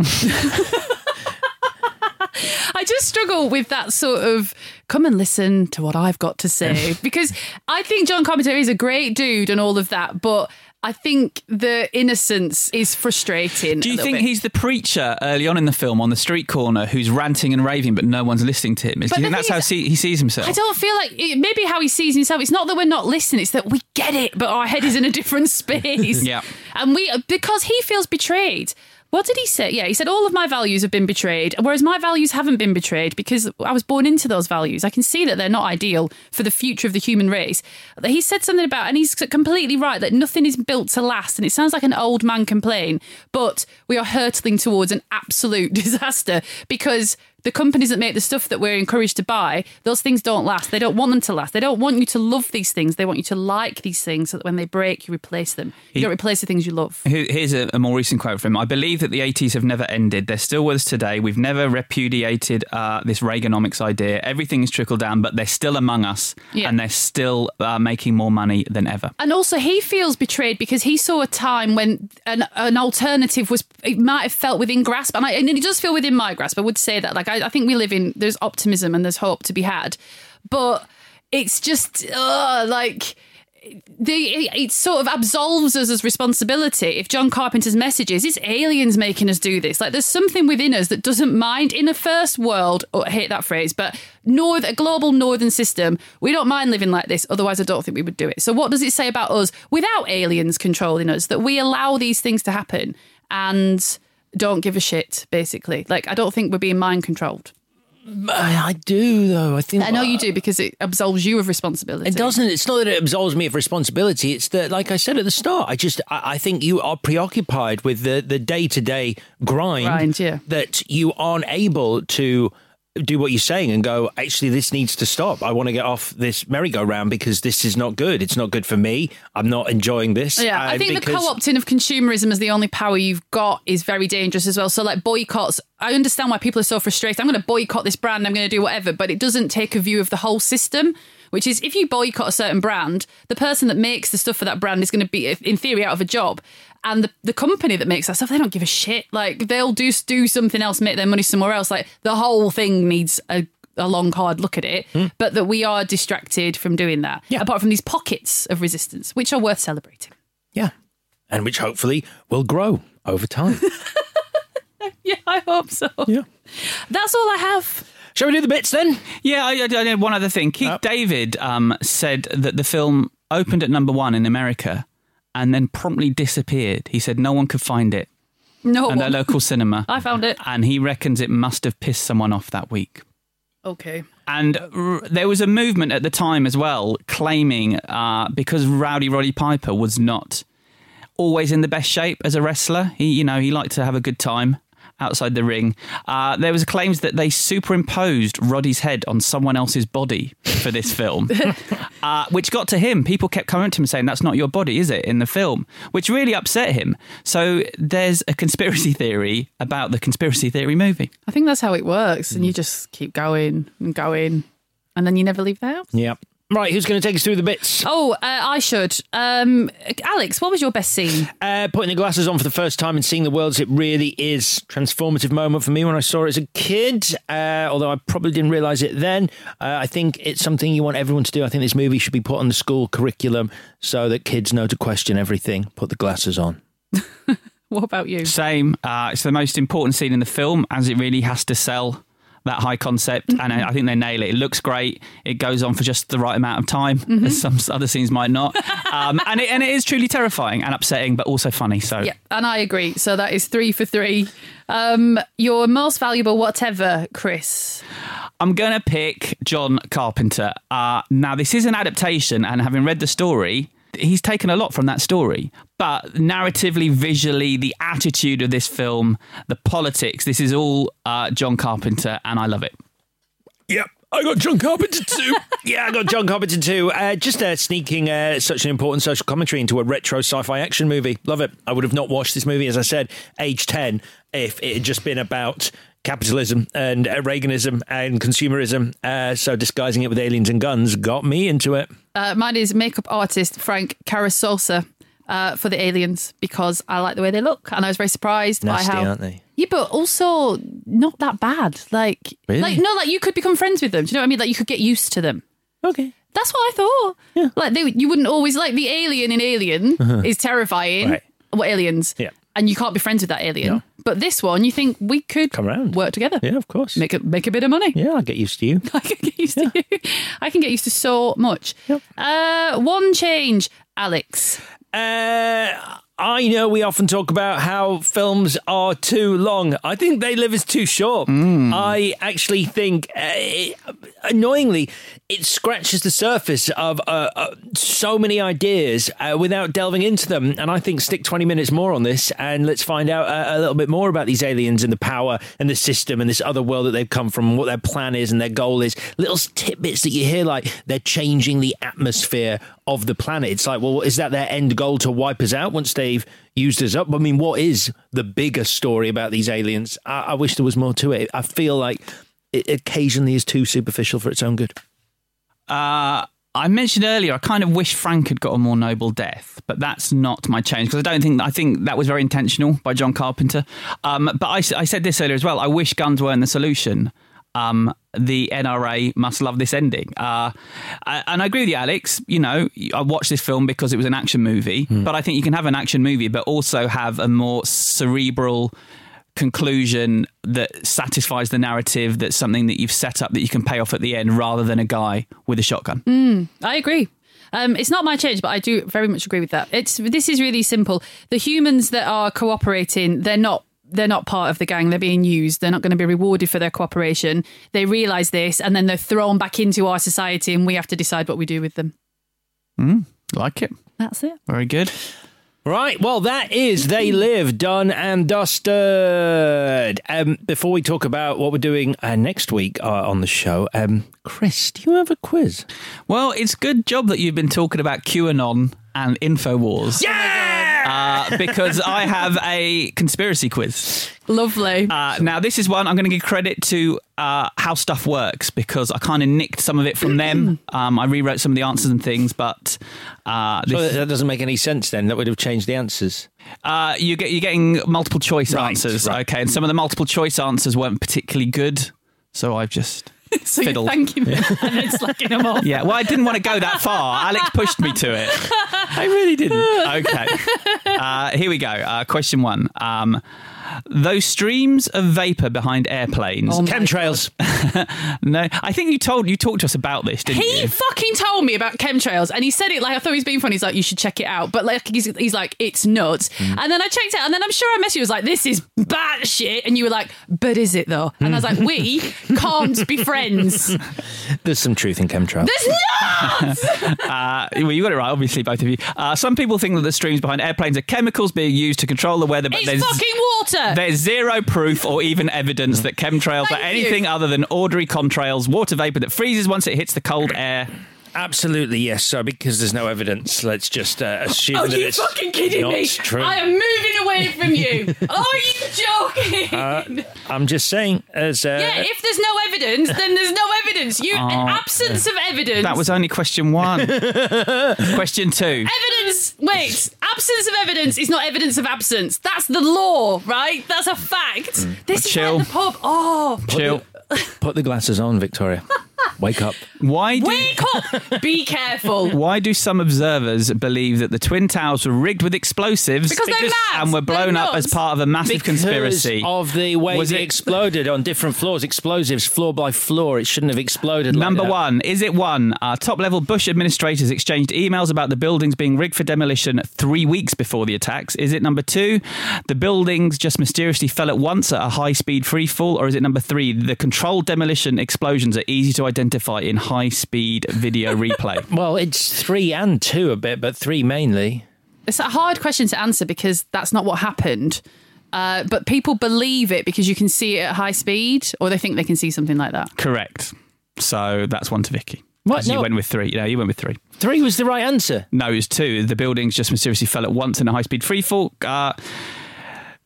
J: I just struggle with that sort of come and listen to what I've got to say because I think John Carpenter is a great dude and all of that, but I think the innocence is frustrating.
K: Do you think
J: bit.
K: he's the preacher early on in the film on the street corner who's ranting and raving, but no one's listening to him? Is, do you think that's
J: thing
K: how
J: is-
K: see, he sees himself?
J: I don't feel like it, maybe how he sees himself. It's not that we're not listening; it's that we get it, but our head is in a different space.
K: Yeah.
J: and we because he feels betrayed. What did he say? Yeah, he said all of my values have been betrayed, whereas my values haven't been betrayed because I was born into those values. I can see that they're not ideal for the future of the human race. He said something about, and he's completely right that nothing is built to last, and it sounds like an old man complain, but we are hurtling towards an absolute disaster because the companies that make the stuff that we're encouraged to buy, those things don't last. They don't want them to last. They don't want you to love these things. They want you to like these things so that when they break, you replace them. You
K: He-
J: don't replace the things you love.
K: Here's a, a more recent quote from him. I believe that the 80s have never ended. They're still with us today. We've never repudiated uh, this Reaganomics idea. Everything is trickled down, but they're still among us
J: Yeah.
K: and they're still uh, making more money than ever.
J: And also, he feels betrayed because he saw a time when an, an alternative was, it might have felt within grasp. And, I, and it does feel within my grasp. I would say that. Like, I, I think we live in, there's optimism and there's hope to be had. But it's just, uh, like, the, it, sort of absolves us as responsibility. If John Carpenter's message is, it's aliens making us do this. Like, there's something within us that doesn't mind in a first world, oh, hate that phrase, but north, a global northern system, we don't mind living like this. Otherwise, I don't think we would do it. So, what does it say about us without aliens controlling us that we allow these things to happen and don't give a shit, basically? Like, I don't think we're being mind controlled.
A: I do though. I think
J: I know you do because it absolves you of responsibility.
A: It doesn't. It's not that it absolves me of responsibility. It's that, like I said at the start, I just I, I think you are preoccupied with the the day to day grind.
J: Grind, yeah.
A: That you aren't able to do what you're saying and go. Actually, this needs to stop. I want to get off this merry-go-round because this is not good. It's not good for me. I'm not enjoying this.
J: Yeah, I think the co-opting of consumerism as the only power you've got is very dangerous as well. So, like boycotts, I understand why people are so frustrated. I'm going to boycott this brand. I'm going to do whatever, but it doesn't take a view of the whole system. Which is, if you boycott a certain brand, the person that makes the stuff for that brand is going to be, in theory, out of a job, and the, the company that makes that stuff, they don't give a shit. Like they'll do do something else, make their money somewhere else. Like the whole thing needs a a long hard look at it, but that we are distracted from doing that. yeah. Apart from these pockets of resistance, which are worth celebrating.
A: Yeah, and which hopefully will grow over time.
J: Yeah, I hope so.
A: Yeah.
J: That's all I have.
A: Shall we do the bits then?
K: Yeah, I, I, I had one other thing. Keith David um, said that the film opened at number one in America and then promptly disappeared. He said no one could find it
J: No
K: at their local cinema.
J: I found it.
K: And he reckons it must have pissed someone off that week.
J: Okay.
K: And r- there was a movement at the time as well claiming uh, because Rowdy Roddy Piper was not always in the best shape as a wrestler, he, you know, he liked to have a good time outside the ring. Uh, there was claims that they superimposed Roddy's head on someone else's body for this film, uh, which got to him. People kept coming to him saying, "That's not your body, is it?" in the film, which really upset him. So there's a conspiracy theory about the conspiracy theory movie.
J: I think that's how it works, and you just keep going and going, and then you never leave the house.
A: Yep. Right, who's going to take us through the bits?
J: Oh, uh, I should. Um, Alex, what was your best scene?
A: Uh, putting the glasses on for the first time and seeing the worlds, it really is transformative moment for me when I saw it as a kid. Uh, although I probably didn't realise it then. Uh, I think it's something you want everyone to do. I think this movie should be put on the school curriculum so that kids know to question everything. Put the glasses on.
J: What about you?
K: Same. Uh, it's the most important scene in the film, as it really has to sell that high concept, and I I think they nail it. It looks great. It goes on for just the right amount of time,
J: Mhm.
K: as some other scenes might not. Um, and it and it is truly terrifying and upsetting, but also funny. So
J: Yeah, and I agree. So that is three for three. Um, your most valuable whatever, Chris.
K: I'm going to pick John Carpenter. Uh, now, this is an adaptation, and having read the story, he's taken a lot from that story. But narratively, visually, the attitude of this film, the politics, this is all uh, John Carpenter, and I love it.
A: Yep. I got John Carpenter too. yeah, I got John Carpenter too. Uh, just uh, sneaking uh, such an important social commentary into a retro sci-fi action movie. Love it. I would have not watched this movie, as I said, age ten, if it had just been about capitalism and uh, Reaganism and consumerism. Uh, so disguising it with aliens and guns got me into it.
J: Uh, mine is makeup artist Frank Carrisosa uh, for the aliens because I like the way they look, and I was very surprised
A: Nasty,
J: by how.
A: aren't they?
J: Yeah, but also not that bad. Like,
A: Really?
J: like no, like you could become friends with them. Do you know what I mean? Like you could get used to them.
A: Okay.
J: That's what I thought. Yeah. Like they, you wouldn't always like the alien in Alien
A: Uh-huh.
J: is terrifying.
A: Right.
J: What aliens?
A: Yeah.
J: And you can't be friends with that alien. But this one, you think we could
A: come around,
J: work together.
A: Yeah, of course.
J: Make a make a bit of money.
A: Yeah, I'll get used to you.
J: I can get used to you. I can get used to so much. Uh, one change, Alex.
A: Uh, I know we often talk about how films are too long. I think They Live is too short. I actually think uh, annoyingly, it scratches the surface of uh, uh, so many ideas uh, without delving into them. And I think stick 20 minutes more on this and let's find out uh, a little bit more about these aliens and the power and the system and this other world that they've come from, what their plan is and their goal is. Little tidbits that you hear, like they're changing the atmosphere of the planet. It's like, well, is that their end goal to wipe us out once they've used us up? I mean, what is the bigger story about these aliens? I, I wish there was more to it. I feel like it occasionally is too superficial for its own good.
K: Uh, I mentioned earlier, I kind of wish Frank had got a more noble death, but that's not my change because I don't think I think that was very intentional by John Carpenter. Um, but I, I, said this earlier as well. I wish guns weren't the solution. Um, the NRA must love this ending. Uh, and I agree with you, Alex. You know, I watched this film because it was an action movie, mm. but I think you can have an action movie, but also have a more cerebral conclusion that satisfies the narrative that's something that you've set up that you can pay off at the end rather than a guy with a shotgun.
J: Mm, I agree. Um, it's not my change, but I do very much agree with that. It's this is really simple. The humans that are cooperating, they're not they're not part of the gang. They're being used. They're not going to be rewarded for their cooperation. They realise this, and then they're thrown back into our society, and we have to decide what we do with them.
K: Mm, like it.
J: That's it.
K: Very good.
A: Right, well, that is They Live, done and dusted. Um, before we talk about what we're doing uh, next week uh, on the show, um, Chris, do you have a quiz?
K: Well, it's good job that you've been talking about QAnon and InfoWars.
A: Yeah!
K: Uh, because I have a conspiracy quiz.
J: Lovely.
K: Uh, now, this is one I'm going to give credit to uh, How Stuff Works because I kind of nicked some of it from them. Um, I rewrote some of the answers and things, but. Uh,
A: this, so that doesn't make any sense then. That would have changed the answers.
K: Uh, you get, you're getting multiple choice
A: Right,
K: answers.
A: right.
K: Okay, and some of the multiple choice answers weren't particularly good. So I've just.
J: so
K: fiddled.
J: you're thanking them and then slacking them off.
K: Yeah, well, I didn't want to go that far. Alex pushed me to it.
A: I really didn't.
K: Okay. Uh, here we go. Uh, question one. Um, those streams of vapor behind airplanes.
J: Oh
A: Chemtrails.
K: no, I think you told you talked to us about this, didn't
J: He
K: you?
J: fucking told me about chemtrails, and he said it like I thought he was being funny. He's like, "You should check it out," but like he's, he's like, "It's nuts." And then I checked it, out, and then I'm sure I messaged you. Was like, "This is bad shit," and you were like, "But is it though?" And I was like, "We can't be friends."
A: There's some truth in chemtrails.
J: There's not.
K: uh, well, you got it right, obviously, both of you. Uh, some people think that the streams behind airplanes are chemicals being used to control the weather, but
J: it's
K: there's
J: fucking water.
K: There's zero proof or even evidence that chemtrails are anything
J: you.
K: other than ordinary contrails, water vapor that freezes once it hits the cold air.
A: Absolutely, yes. So, because there's no evidence, let's just uh, assume
J: Are
A: that
J: you
A: it's
J: fucking kidding
A: not
J: me?
A: true.
J: I am moving away from you. Are you joking?
A: Uh, I'm just saying, as uh,
J: yeah, if there's no evidence, then there's no evidence. You
K: Oh,
J: absence of evidence.
K: That was only question one. question two.
J: Evidence. Wait, absence of evidence is not evidence of absence. That's the law, right? That's a fact. This is
K: Chill.
J: like the pub. Oh,
K: Chill.
A: put the glasses on, Victoria. Wake up.
K: Why do
J: wake up. Be careful.
K: why do some observers believe that the twin towers were rigged with explosives
J: Because they're mad.
K: and were blown
J: They're
K: up as
J: nuts.
K: part of a massive
A: Because
K: conspiracy?
A: of the way
K: Was
A: they
K: it-
A: exploded on different floors, explosives floor by floor. It shouldn't have exploded. like
K: Number
A: that.
K: one, is it one? Uh, top level Bush administrators exchanged emails about the buildings being rigged for demolition three weeks before the attacks. Is it number two, the buildings just mysteriously fell at once at a high speed free fall? Or is it number three, the controlled demolition explosions are easy to identify in high speed video replay?
A: Well, it's three and two a bit, but three mainly.
J: It's a hard question to answer because that's not what happened. Uh, but people believe it because you can see it at high speed, or they think they can see something like that.
K: Correct. So that's one to Vicky.
A: What? No.
K: You went with three. Yeah, you went with three.
A: Three was the right answer.
K: No, it was two. The buildings just mysteriously fell at once in a high speed free fall. Uh,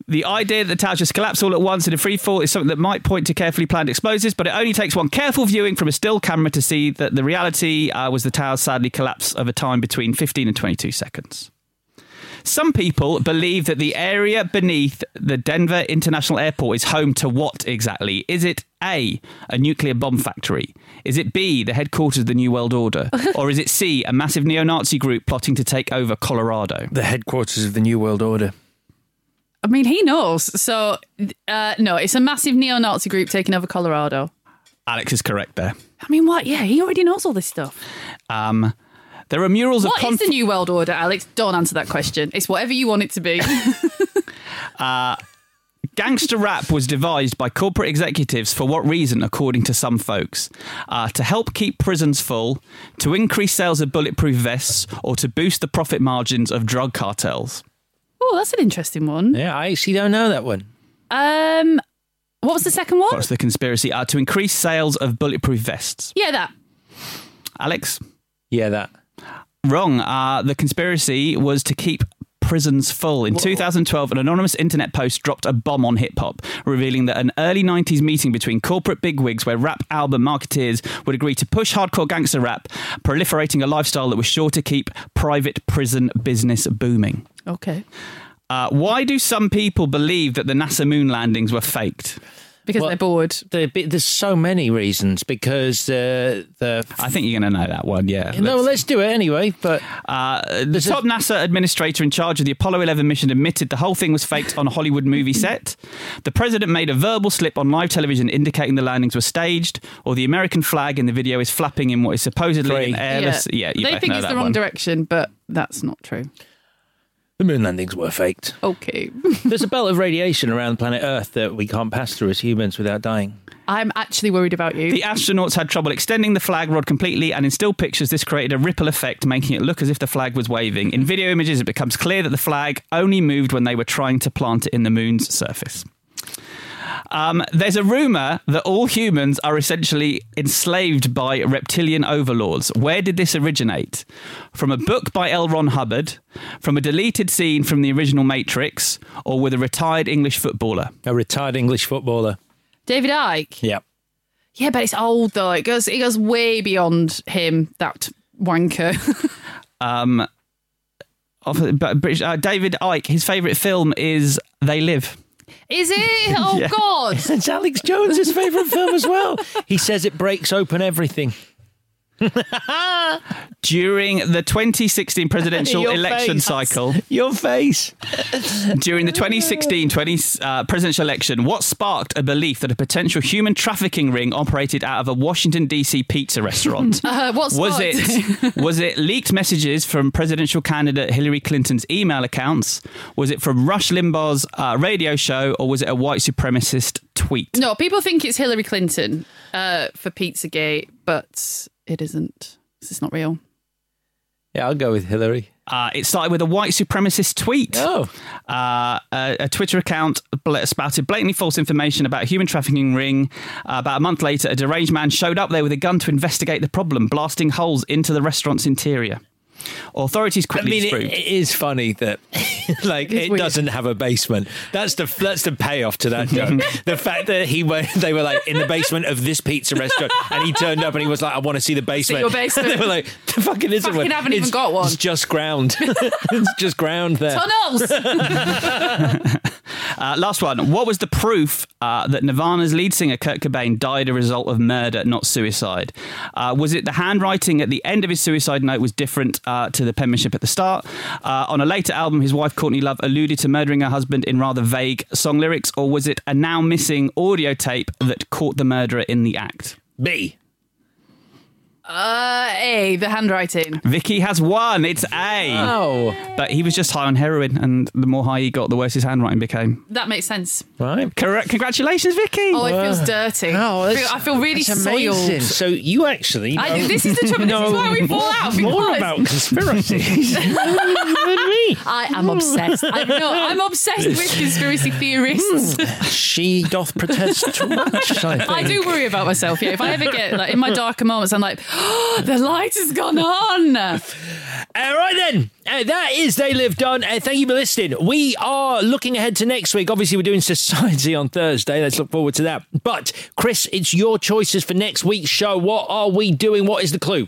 K: the idea that the towers just collapse all at once in a free fall is something that might point to carefully planned explosives, but it only takes one careful viewing from a still camera to see that the reality uh, was the towers sadly collapsed over time between 15 and 22 seconds. Some people believe that the area beneath the Denver International Airport is home to what exactly? Is it A, a nuclear bomb factory? Is it B, the headquarters of the New World Order? or is it C, a massive neo Nazi group plotting to take over Colorado?
A: The headquarters of the New World Order.
J: I mean, he knows. So, uh, no, it's a massive neo Nazi group taking over Colorado.
K: Alex is correct there.
J: I mean, what? Yeah, he already knows all this stuff.
K: Um, there are murals
J: What
K: of
J: is
K: conf-
J: the New World Order, Alex? Don't answer that question. It's whatever you want it to be.
K: uh, Gangster rap was devised by corporate executives for what reason, according to some folks? Uh, to help keep prisons full, to increase sales of bulletproof vests, or to boost the profit margins of drug cartels?
J: Oh, that's an interesting one.
A: Yeah, I actually don't know that one.
J: Um, what was the second one?
K: What's the conspiracy? Uh, to increase sales of bulletproof vests.
J: Yeah, that.
K: Alex?
A: Yeah, that.
K: Wrong. Uh, the conspiracy was to keep prisons full. In 2012, an anonymous internet post dropped a bomb on hip hop, revealing that an early 90s meeting between corporate bigwigs where rap album marketeers would agree to push hardcore gangster rap, proliferating a lifestyle that was sure to keep private prison business booming.
J: Okay.
K: Uh, why do some people believe that the NASA moon landings were faked?
J: Because
A: Well,
J: they're bored.
A: The, there's so many reasons because uh, the.
K: I think you're going to know that one, yeah.
A: No, let's do it anyway. But
K: Uh, the top NASA administrator in charge of the Apollo 11 mission admitted the whole thing was faked on a Hollywood movie set. The president made a verbal slip on live television indicating the landings were staged, or the American flag in the video is flapping in what is supposedly an airless. Yeah, you
J: they think
K: know
J: it's
K: that
J: the wrong
K: one.
J: direction, but that's not true.
A: The moon landings were faked.
J: Okay.
A: There's a belt of radiation around planet Earth that we can't pass through as humans without dying.
J: I'm actually worried about you.
K: The astronauts had trouble extending the flag rod completely, and in still pictures, this created a ripple effect, making it look as if the flag was waving. In video images, it becomes clear that the flag only moved when they were trying to plant it in the moon's surface. Um, there's a rumor that all humans are essentially enslaved by reptilian overlords. Where did this originate? From a book by L. Ron Hubbard, from a deleted scene from the original Matrix, or with a retired English footballer?
A: A retired English footballer.
J: David Icke.
A: Yeah.
J: Yeah, but it's old though. It goes it goes way beyond him. That wanker.
K: Um, of, but British, uh, David Icke, his favourite film is They Live.
J: Is it? Oh
K: Yeah.
J: God!
A: It's Alex Jones' favourite film as well. He says it breaks open everything.
K: During the 2016 presidential election
A: face.
K: cycle,
A: Your face.
K: during the 2016 20 uh, presidential election, what sparked a belief that a potential human trafficking ring operated out of a Washington D.C. pizza restaurant?
J: Uh, what
K: was it was it leaked messages from presidential candidate Hillary Clinton's email accounts? Was it from Rush Limbaugh's uh, radio show, or was it a white supremacist tweet?
J: No, people think it's Hillary Clinton uh, for Pizzagate, but it isn't. 'cause It's not real.
A: Yeah, I'll go with Hillary.
K: Uh, it started with a white supremacist tweet.
A: Oh.
K: Uh, a, a Twitter account bl- spouted blatantly false information about a human trafficking ring. Uh, about a month later, a deranged man showed up there with a gun to investigate the problem, blasting holes into the restaurant's interior. Authorities quickly.
A: I
K: quickly
A: mean, it, it is funny that like
J: It's
A: it doesn't have a basement. That's the that's the payoff to that joke. the fact that he went, they were like in the basement of this pizza restaurant, and he turned up and he was like, "I want to see the basement."
J: your basement.
A: And they were like, "The fucking isn't
J: Fucking
A: one.
J: haven't even got one."
A: It's just ground. it's just ground there."
J: Tunnels.
K: Uh, last one. What was the proof uh, that Nirvana's lead singer Kurt Cobain died a result of murder, not suicide? Uh, was it the handwriting at the end of his suicide note was different uh, to the penmanship at the start? Uh, on a later album, his wife Courtney Love alluded to murdering her husband in rather vague song lyrics, or was it a now missing audio tape that caught the murderer in the act?
A: B.
J: uh, A, the handwriting.
K: Vicky has one. It's A.
A: Oh,
K: But he was just high on heroin, and the more high he got, the worse his handwriting became.
J: That makes sense.
A: right.
K: Correct. Congratulations, Vicky.
J: Oh, it feels dirty.
A: Oh,
J: I, feel, I feel really
A: that's amazing.
J: soiled.
A: So you actually
J: I,
A: know
J: this is the trouble. This is why we fall out.
A: more
J: because
A: about conspiracies than me.
J: I am obsessed. I know. I'm obsessed with conspiracy theorists.
A: She doth protest too much. I, think.
J: I do worry about myself. Yeah, if I ever get like in my darker moments, I'm like, the light has gone on.
A: All right then, uh, that is They Live Done. Uh, thank you for listening. We are looking ahead to next week. Obviously, we're doing Society on Thursday. Let's look forward to that. But Chris, it's your choices for next week's show. What are we doing? What is the clue?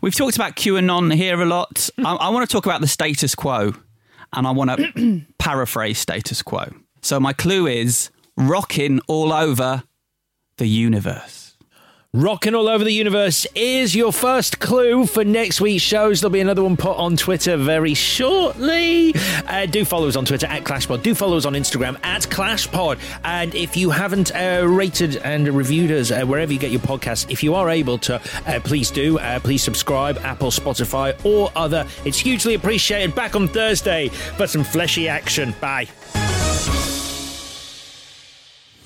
K: We've talked about QAnon here a lot. I, I want to talk about the status quo, and I want to paraphrase status quo. So my clue is rocking all over the universe.
A: Rocking all over the universe is your first clue for next week's shows. There'll be another one put on Twitter very shortly. Uh, do follow us on Twitter at ClashPod. Do follow us on Instagram at ClashPod. And if you haven't uh, rated and reviewed us uh, wherever you get your podcasts, if you are able to, uh, please do. Uh, please subscribe, Apple, Spotify, or other. It's hugely appreciated. Back on Thursday for some fleshy action. Bye.